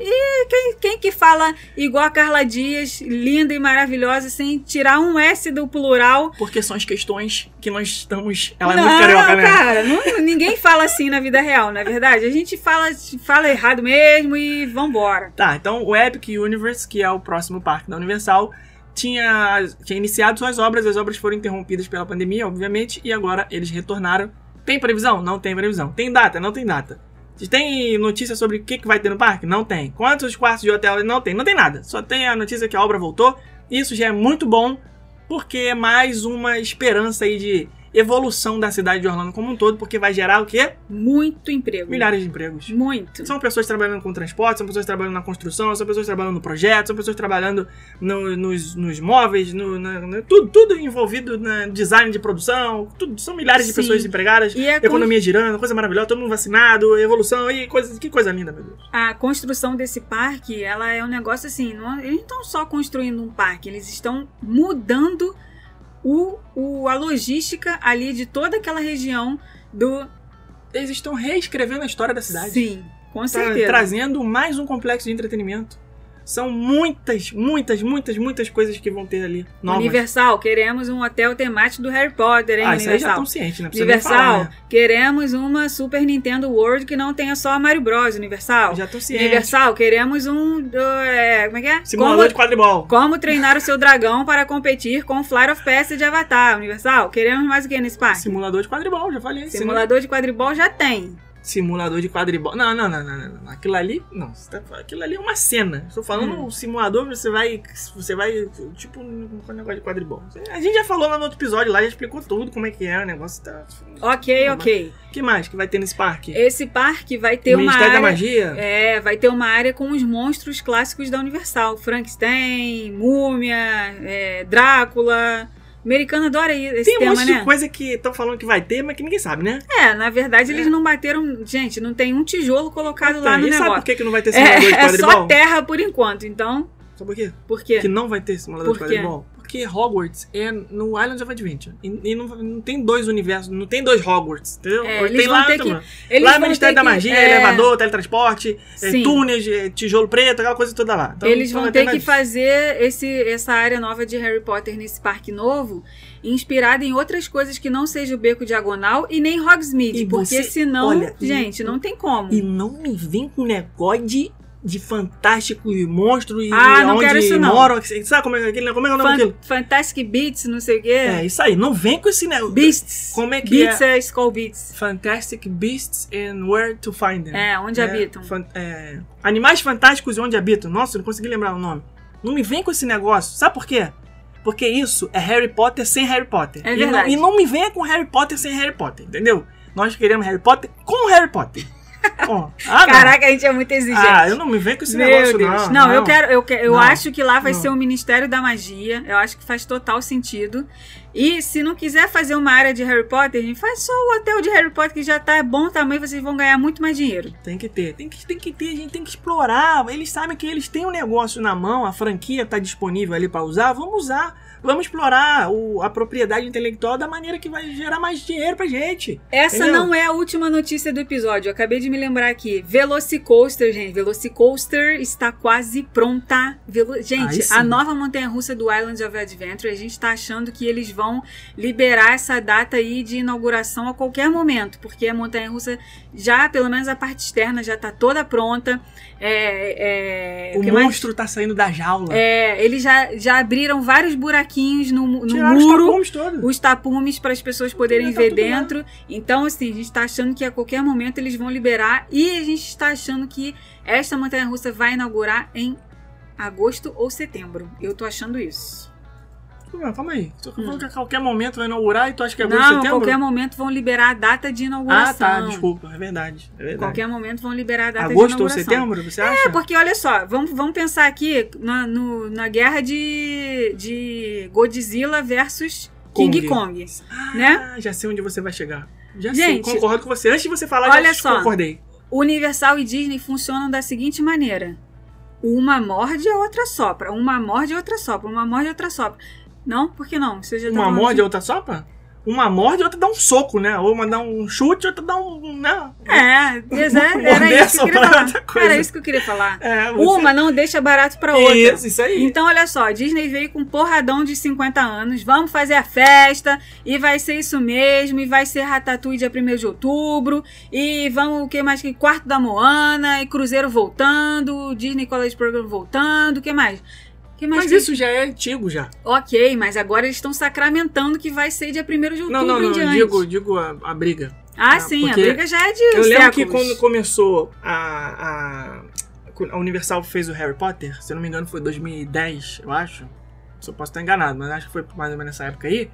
E quem, quem que fala igual a Carla Dias, linda e maravilhosa, sem tirar um S do plural? Porque são as questões que nós estamos. Ela é não, muito carioca, né? cara, não- ninguém fala assim na vida real, não é verdade? A gente fala, fala errado mesmo e vambora. Tá, então o Epic Universe, que é o próximo parque da Universal, tinha, tinha iniciado suas obras, as obras foram interrompidas pela pandemia, obviamente, e agora eles retornaram. Tem previsão? Não tem previsão. Tem data? Não tem data. Tem notícia sobre o que, que vai ter no parque? Não tem. Quantos quartos de hotel? Não tem. Não tem nada. Só tem a notícia que a obra voltou. Isso já é muito bom, porque é mais uma esperança aí de evolução da cidade de Orlando como um todo, porque vai gerar o quê? Muito emprego. Milhares de empregos. Muito. São pessoas trabalhando com transporte, são pessoas trabalhando na construção, são pessoas trabalhando no projeto, são pessoas trabalhando no- nos, nos móveis, no, na- na- tudo, tudo envolvido no design de produção, tudo, são milhares de Sim. pessoas empregadas, E é economia girando, coisa maravilhosa, todo mundo vacinado, evolução e coisa, que coisa linda, meu Deus. a construção desse parque, ela é um negócio assim, não, eles não estão só construindo um parque, eles estão mudando o, o, a logística ali de toda aquela região do. Eles estão reescrevendo a história da cidade. Sim, com Tá certeza. trazendo mais um complexo de entretenimento. São muitas, muitas, muitas, muitas coisas que vão ter ali. Novas. Universal, queremos um hotel temático do Harry Potter, hein, ah, aí já Universal? estão cientes, né? Precisa Universal, falar, né? queremos uma Super Nintendo World que não tenha só Mario Bros. Universal. Já estão cientes. Universal, queremos um. uh, é, como é que é? Simulador Como- de quadribol. Como treinar o seu dragão para competir com o Flight of Passage de Avatar, Universal? Queremos mais o que nesse parque? Simulador de quadribol, já falei. Simulador de quadribol já tem. Simulador de quadribol. Não, não, não, não, não. Aquilo ali. Não, tá- aquilo ali é uma cena. Estou falando Hum. um simulador, você vai. Você vai. Tipo, um negócio de quadribol. A gente já falou lá no outro episódio, lá já explicou tudo como é que é o negócio. Tá... Ok, Tá ok. O que mais que vai ter nesse parque? Esse parque vai ter o uma Ministério área. da Magia? É, vai ter uma área com os monstros clássicos da Universal. Frankenstein, Múmia, é, Drácula. Americano adora esse Tem um tema, monte né? de coisa que estão falando que vai ter, mas que ninguém sabe, né? É, na verdade eles É. não bateram. Gente, não tem um tijolo colocado lá no e sabe por negócio. que, que não vai ter simulador de É, é quadribol? só terra por enquanto, então. Sabe por quê? Por quê? Que não vai ter simulador Por de quê? Porque Hogwarts é no Islands of Adventure. E, e não, não tem dois universos, não tem dois Hogwarts, entendeu? É, tem lá, que- lá é Ministério da Magia, é, elevador, teletransporte, é, túneis, é, tijolo preto, aquela coisa toda lá. Então, Eles vão ter que fazer esse, essa área nova de Harry Potter nesse parque novo, inspirada em outras coisas que não seja o Beco Diagonal e nem Hogsmeade, E porque você- senão, olha, gente, não tem como. E não me vem com negócio de, de fantástico e monstro e Ah, não onde quero isso, não. moram. Sabe como é, aquele, como é é o nome Fan- daquilo? Fantastic Beats, não sei o quê. É, isso aí. Não vem com esse negócio. Beasts. Como é que Beats é, Skull Beats. Fantastic Beasts and Where to Find Them. É, onde habitam. fan- é, animais fantásticos e onde habitam. Nossa, não consegui lembrar o nome. Não me vem com esse negócio. Sabe por quê? Porque isso é Harry Potter sem Harry Potter. É E não- verdade. E não, me venha com Harry Potter sem Harry Potter, entendeu? Nós queremos Harry Potter com Harry Potter. Ah. Caraca, a gente é muito exigente. Ah, eu não me venho com esse Meu negócio, Deus. não. Não, eu quero, eu, quero, eu Não. acho que lá vai ser o Ministério da Magia. Eu acho que faz total sentido. E se não quiser fazer uma área de Harry Potter, gente, faz só o hotel de Harry Potter que já tá bom tamanho, vocês vão ganhar muito mais dinheiro. Tem que ter, tem que, tem que ter, a gente tem que explorar. Eles sabem que eles têm um negócio na mão, a franquia tá disponível ali pra usar, vamos usar. Vamos explorar o- a propriedade intelectual da maneira que vai gerar mais dinheiro pra gente. Essa Entendeu? não é a última notícia do episódio. Eu acabei de me lembrar aqui. Velocicoaster, gente. Velocicoaster está quase pronta. Velo- Gente, a nova montanha-russa do Islands of Adventure, a gente tá achando que eles vão liberar essa data aí de inauguração a qualquer momento, porque a montanha-russa já, pelo menos a parte externa, já tá toda pronta. É, é, o mais? monstro tá saindo da jaula. É, eles já, já abriram vários buraquinhos no, no Tiraram os muro tapumes todos. os tapumes para as pessoas poderem ver lá. dentro. Então, assim, a gente está achando que a qualquer momento eles vão liberar e a gente está achando que esta montanha russa vai inaugurar em agosto ou setembro. Eu tô achando isso. Não, calma aí. Você Hum. falou que a qualquer momento vai inaugurar e tu acha que é agosto, Não, a setembro? qualquer momento vão liberar a data de Ah, inauguração. tá, desculpa. É verdade. É verdade. Qualquer momento vão liberar a data de Agosto ou inauguração. setembro, você acha? É, porque olha só, vamos, vamos pensar aqui na, no- na guerra de, de Godzilla versus King Kong. Kong. Ah, né? já sei onde você vai chegar. Já Gente, sei, concordo com você. Antes de você falar, olha já só. concordei. Universal e Disney funcionam da seguinte maneira: uma morde, a outra sopra. Uma morde, a outra sopra. Uma morde, a outra sopra. Não? Por que não? Você já tá Uma falando morde, de- a outra sopa? Uma morde, a outra dá um soco, né? Ou uma dá um chute, outra dá um. Né? É, exa- (laughs) Morder, era isso que eu queria soprar é falar. coisa. Era isso que eu queria falar. É, você- Uma não deixa barato pra outra. Isso, isso aí. Então, olha só, Disney veio com um porradão de 50 anos. Vamos fazer a festa. E vai ser isso mesmo. E vai ser Ratatouille dia 1 de outubro. E vamos, o que mais? que Quarto da Moana. E Cruzeiro voltando. Disney College Program voltando. O que mais? Mas que- isso já é antigo já. Ok, mas agora eles estão sacramentando que vai ser dia 1 de outubro Não, não, em não. diante. Digo, digo a, a briga. ah, Ah, sim, a briga já é de Eu lembro que quando começou a, a. A Universal fez o Harry Potter, se eu não me engano foi 2010, eu acho. Só posso estar enganado, mas acho que foi mais ou menos nessa época aí.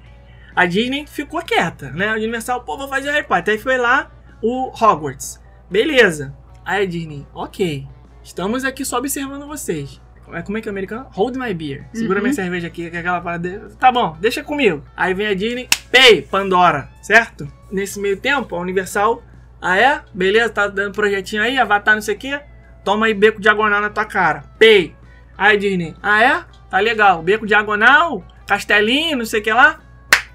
A Disney ficou quieta, né? A Universal, pô, vou fazer o Harry Potter. Aí foi lá o Hogwarts. Beleza. Aí a Disney, ok. Estamos aqui só observando vocês. É, Como é que é americano? Hold my beer. Segura Uhum. minha cerveja aqui, que é aquela parada. Tá bom, deixa comigo. Aí vem a Disney, pay, Pandora, certo? Nesse meio tempo, a Universal, ah é? Beleza, tá dando projetinho aí, Avatar, não sei o quê. Toma aí beco diagonal na tua cara. Pay. Aí Disney, ah é? Tá legal. Beco diagonal, castelinho, não sei o que lá.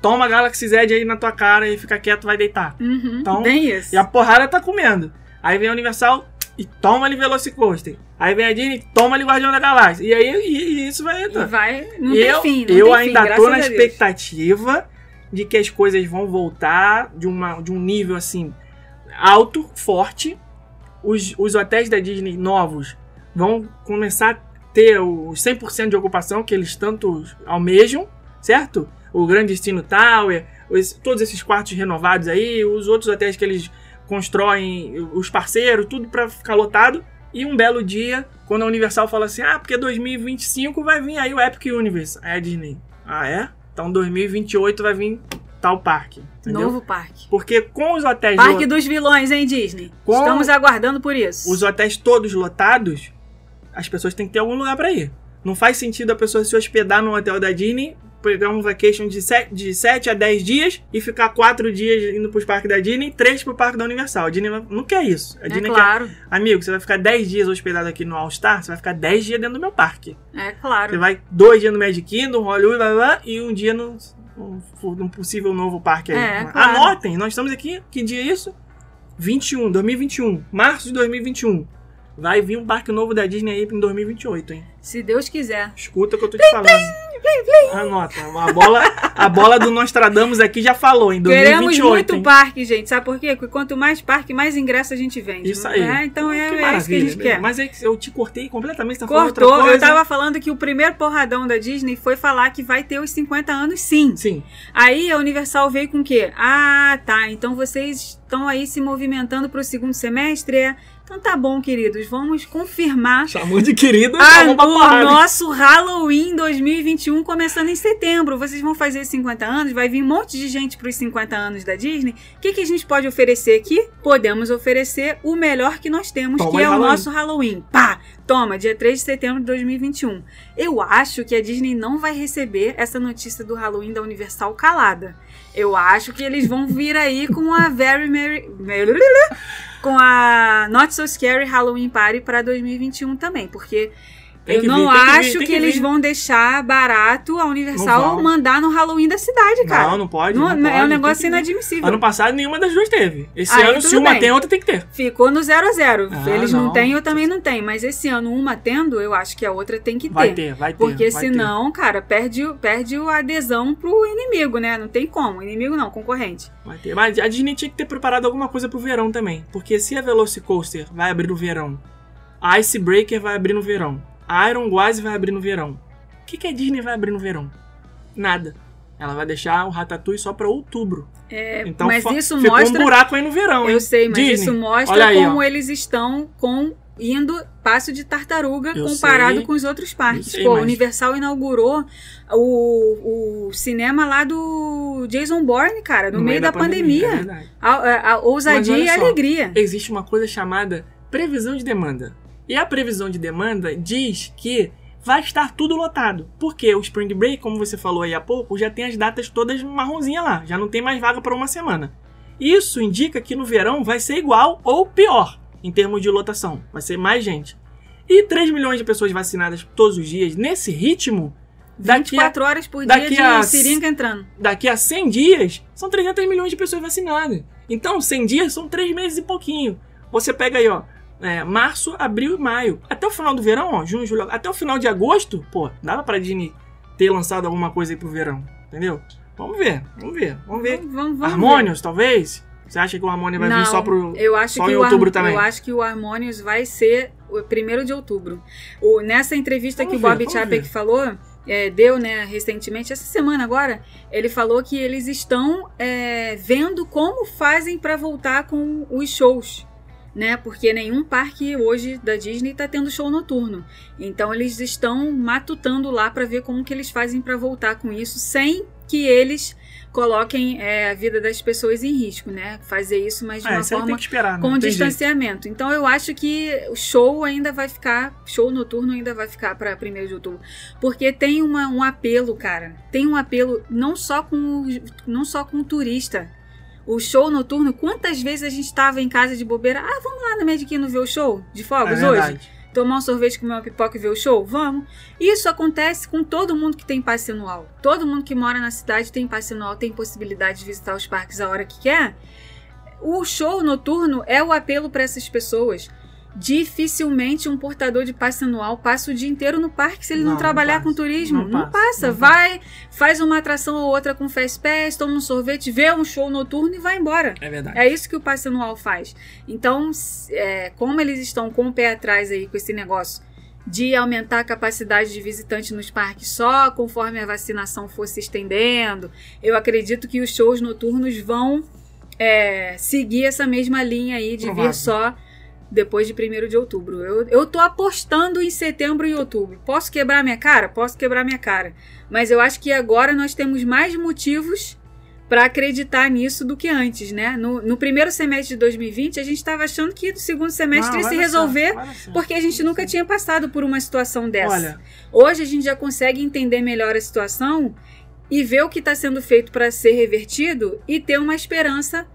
Toma Galaxy Z aí na tua cara e fica quieto, vai deitar. Uhum, Então, bem isso. E a porrada tá comendo. Aí vem a Universal, e toma ali Velocicoaster. Aí vem a Disney, toma ali Guardião da Galáxia. E aí e, e isso vai E entrar. vai. Não eu fim. Não eu ainda fim, tô na expectativa de que as coisas vão voltar de, uma, de um nível assim alto, forte. Os, os hotéis da Disney novos vão começar a ter os 100% de ocupação que eles tanto almejam, certo? O Grande Destino Tower, os- todos esses quartos renovados aí, os outros hotéis que eles constroem, os parceiros, tudo para ficar lotado. E um belo dia, quando a Universal fala assim: ah, porque 2025 vai vir aí o Epic Universe. Aí a Disney, ah é? Então 2028 vai vir tal parque. Entendeu? Novo parque. Porque com os hotéis Parque dos vilões, hein, Disney? Com- Estamos aguardando por isso. os hotéis todos lotados, as pessoas têm que ter algum lugar pra ir. Não faz sentido a pessoa se hospedar no hotel da Disney, pegar um vacation de 7, de 7 a 10 dias e ficar 4 dias indo pros parques da Disney e 3 pro parque da Universal. A Disney não- quer isso. A É Disney claro, quer, amigo, você vai ficar 10 dias hospedado aqui no All Star, você vai ficar 10 dias dentro do meu parque. é Você claro. vai dois dias no Magic Kingdom, Hollywood, blá, blá, blá, e um dia no, num, possível novo parque aí. É, claro. Anotem, nós estamos aqui, que dia é isso? 21, 2021, março de 2021. Vai vir um parque novo da Disney aí em 2028, hein? Se Deus quiser. Escuta o que eu tô te falando. Anota, a bola, a bola do Nostradamus aqui já falou, em 2028. Queremos muito hein? parque, gente. Sabe por quê? Porque quanto mais parque, mais ingresso a gente vende. Isso aí. É, então é, Que é isso que a gente quer. Mas é que eu te cortei completamente, você tá Cortou. Eu tava falando que o primeiro porradão da Disney foi falar que vai ter os 50 anos, sim. Sim, Aí a Universal veio com o quê? Ah, tá. Então vocês estão aí se movimentando pro segundo semestre? É? Então tá bom, queridos. Vamos confirmar chamou de querido, ah, o nosso Halloween 2021 começando em setembro. Vocês vão fazer 50 anos, vai vir um monte de gente para os 50 anos da Disney. O que, que a gente pode oferecer aqui? Podemos oferecer o melhor que nós temos, Toma que é o Halloween. nosso Halloween. Pá! Toma, dia 3 de setembro de 2021. Eu acho que a Disney não vai receber essa notícia do Halloween da Universal calada. Eu acho que eles vão vir aí com a Very Merry. Com a Not So Scary Halloween Party para 2021 também, porque Tem eu não vir, tem que vir, acho que, que eles vir. vão deixar barato a Universal mandar no Halloween da cidade, cara. Não, não pode. Não- não é pode, um negócio inadmissível. Ano passado nenhuma das duas teve. Esse Aí, ano, se uma bem. tem, outra tem que ter. Ficou no 0 a 0 Ah, Eles não não. têm, eu também não tenho. Mas esse ano, uma tendo, eu acho que a outra tem que Vai ter. ter, vai ter. Porque vai senão, cara, perde, perde a adesão pro inimigo, né? Não tem como. Inimigo não, concorrente. ter, vai ter. Mas a Disney tinha que ter preparado alguma coisa pro verão também. Porque se a Velocicoaster vai abrir no verão, a Icebreaker vai abrir no verão, a Iron Gauze vai abrir no verão. O que, que a Disney vai abrir no verão? Nada. Ela vai deixar o Ratatouille só pra outubro. É, Então mas isso ficou mostra. um buraco aí no verão, hein? Eu sei, mas Disney, isso mostra aí, como ó. eles estão com indo passo de tartaruga Eu comparado sei. com os outros parques. Sei, Pô, mas- Universal inaugurou o, o cinema lá do Jason Bourne, cara, no, meio da, é pandemia. verdade. a, a- a ousadia e alegria. existe uma coisa chamada previsão de demanda. E a previsão de demanda diz que vai estar tudo lotado. Porque o Spring Break, como você falou aí há pouco, já tem as datas todas marronzinha lá. Já não tem mais vaga para uma semana. Isso indica que no verão vai ser igual ou pior em termos de lotação. Vai ser mais gente. E 3 milhões de pessoas vacinadas todos os dias, nesse ritmo, daqui a 24 horas por daqui dia a- de seringa entrando. daqui a 100 dias, são 300 milhões de pessoas vacinadas. Então, 100 dias são 3 meses e pouquinho. Você pega aí, ó, é, março, abril e maio. Até o final do verão, ó, junho, julho, até o final de agosto, pô, dava pra Disney ter lançado alguma coisa aí pro verão, entendeu? Vamos ver, vamos ver, vamos ver. Vamos, vamos, vamos Harmonious, talvez? Você acha que o Harmonious vai Não, vir só pro... eu acho só que em outubro também? Eu acho que o Harmonious vai ser o primeiro de outubro. O, nessa entrevista Vamos que o Bob ver, Chapek ver. falou, é, deu, né, recentemente, essa semana agora, ele falou que eles estão é, vendo como fazem para voltar com os shows. Né, porque nenhum parque hoje da Disney está tendo show noturno. Então eles estão matutando lá para ver como que eles fazem para voltar com isso sem que eles coloquem é, a vida das pessoas em risco, né? Fazer isso, mas de É, uma aí forma esperar, né? com tem jeito. distanciamento. Então eu acho que o show ainda vai ficar, show noturno ainda vai ficar para 1 de outubro, porque tem uma, um apelo, cara. Tem um apelo não só com não só com o turista. O show noturno, quantas vezes a gente estava em casa de bobeira? Ah, vamos lá na Kingdom ver o show de É fogos hoje? verdade. Tomar um sorvete, comer uma pipoca e ver o show? Vamos. Isso acontece com todo mundo que tem passe anual. Todo mundo que mora na cidade tem passe anual, tem possibilidade de visitar os parques a hora que quer. O show noturno é o apelo para essas pessoas. Dificilmente um portador de passe anual passa o dia inteiro no parque se ele não, Não, trabalhar não com turismo. Não Não, passa, passa. Vai, faz uma atração ou outra com Fast Pass, toma um sorvete, vê um show noturno e vai embora. É verdade. É isso que o passe anual faz. Então, é, como eles estão com o pé atrás aí com esse negócio de aumentar a capacidade de visitante nos parques só conforme a vacinação for se estendendo, eu acredito que os shows noturnos vão é, seguir essa mesma linha aí de Provável. vir só depois de 1 de outubro. Eu, eu tô apostando em setembro e outubro. Posso quebrar minha cara? Posso quebrar minha cara. Mas eu acho que agora nós temos mais motivos para acreditar nisso do que antes, né? No, no primeiro semestre de 2020, a gente estava achando que no segundo semestre Não, se resolver, certo. porque a gente nunca tinha passado por uma situação dessa. Olha, Hoje a gente já consegue entender melhor a situação e ver o que está sendo feito para ser revertido e ter uma esperança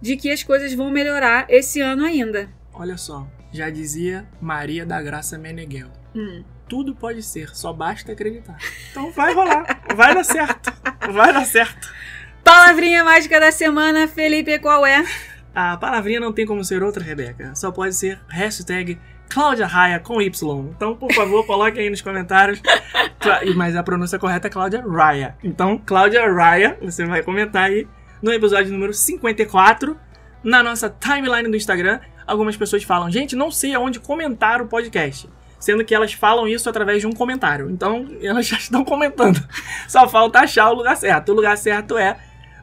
de que as coisas vão melhorar esse ano ainda. Olha só. Já dizia Maria da Graça Meneghel. Hum. Tudo pode ser, só basta acreditar. Então vai rolar, vai dar certo, vai dar certo. Palavrinha mágica da semana, Felipe, qual é? A palavrinha não tem como ser outra, Rebeca. Só pode ser hashtag Cláudia Raia com Y. Então, por favor, coloque aí nos comentários. Mas a pronúncia correta é Cláudia Raia. Então, Cláudia Raia, você vai comentar aí no episódio número 54, na nossa timeline do Instagram. Algumas pessoas falam, gente, não sei aonde comentar o podcast. Sendo que elas falam isso através de um comentário. Então, (laughs) elas já estão comentando. Só falta achar o lugar certo. O lugar certo é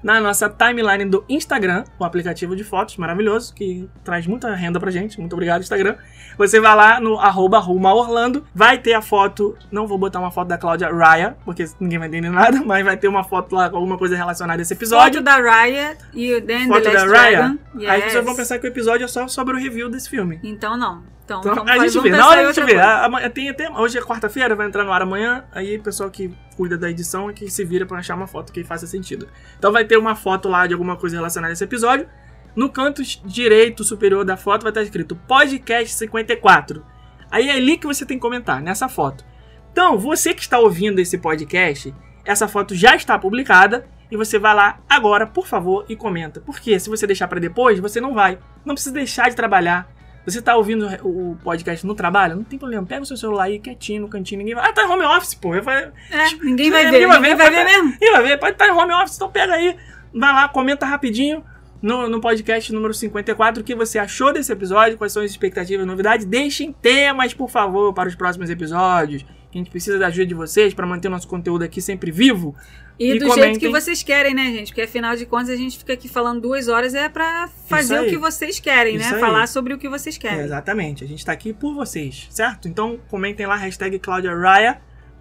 na nossa timeline do Instagram, o aplicativo de fotos maravilhoso, que traz muita renda pra gente. Muito obrigado, Instagram. Você vai lá no arroba Orlando, vai ter a foto, não vou botar uma foto da Cláudia Raya, porque ninguém vai entender nada, mas vai ter uma foto lá com alguma coisa relacionada a esse episódio. Foto da Raya e o Dan Foto da Raya. Dragon. Aí Yes. pessoas vão pensar que o episódio é só sobre o review desse filme. Então não. Então, Então, vamos a gente vê. Na hora a gente vê. amanhã- tem até, hoje é quarta-feira, vai entrar no ar amanhã. Aí o pessoal que cuida da edição é que se vira pra achar uma foto que faça sentido. Então vai ter uma foto lá de alguma coisa relacionada a esse episódio. No canto direito superior da foto vai estar escrito Podcast 54. Aí é ali que você tem que comentar, nessa foto. Então, você que está ouvindo esse podcast, essa foto já está publicada e você vai lá agora, por favor, e comenta. Porque se você deixar para depois, você não vai. Não precisa deixar de trabalhar. Você tá ouvindo o podcast no trabalho? Não tem problema. Pega o seu celular aí quietinho no cantinho, ninguém vai. Ah, tá em home office, pô. Vai, É, ninguém vai ver. ninguém vai Ninguém ver, vai ver mesmo. Ih, vai ver, pode estar em home office, então pega aí. Vai lá, comenta rapidinho no, no podcast número 54 o que você achou desse episódio, quais são as expectativas e novidades. Deixem temas, por favor, para os próximos episódios. A gente precisa da ajuda de vocês para manter o nosso conteúdo aqui sempre vivo. E, E do comentem. jeito que vocês querem, né, gente? Porque afinal de contas a gente fica aqui falando duas horas é pra fazer o que vocês querem, Isso né? aí. Falar sobre o que vocês querem. exatamente, a gente tá aqui por vocês, certo? Então comentem lá, hashtag Cláudia Raya.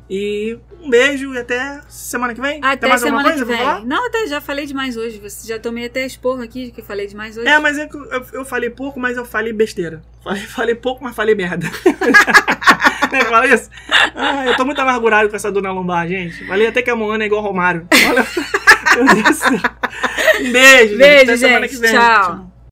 E um beijo e até semana que vem. Tem Até mais alguma semana que coisa falar? vem. Não, até já falei demais hoje. Você já tomei até esporro aqui que eu falei demais hoje. É, mas é que eu, eu- eu falei pouco, mas eu falei besteira. Falei, falei pouco, mas falei merda. (laughs) Né, Fala isso? Ah, eu tô muito amargurado com essa dona lombar, gente. Falei até que a Moana é igual Romário. Olha. (laughs) Meu Deus. Um beijo, Beijo, Até semana gente. que vem. Tchau.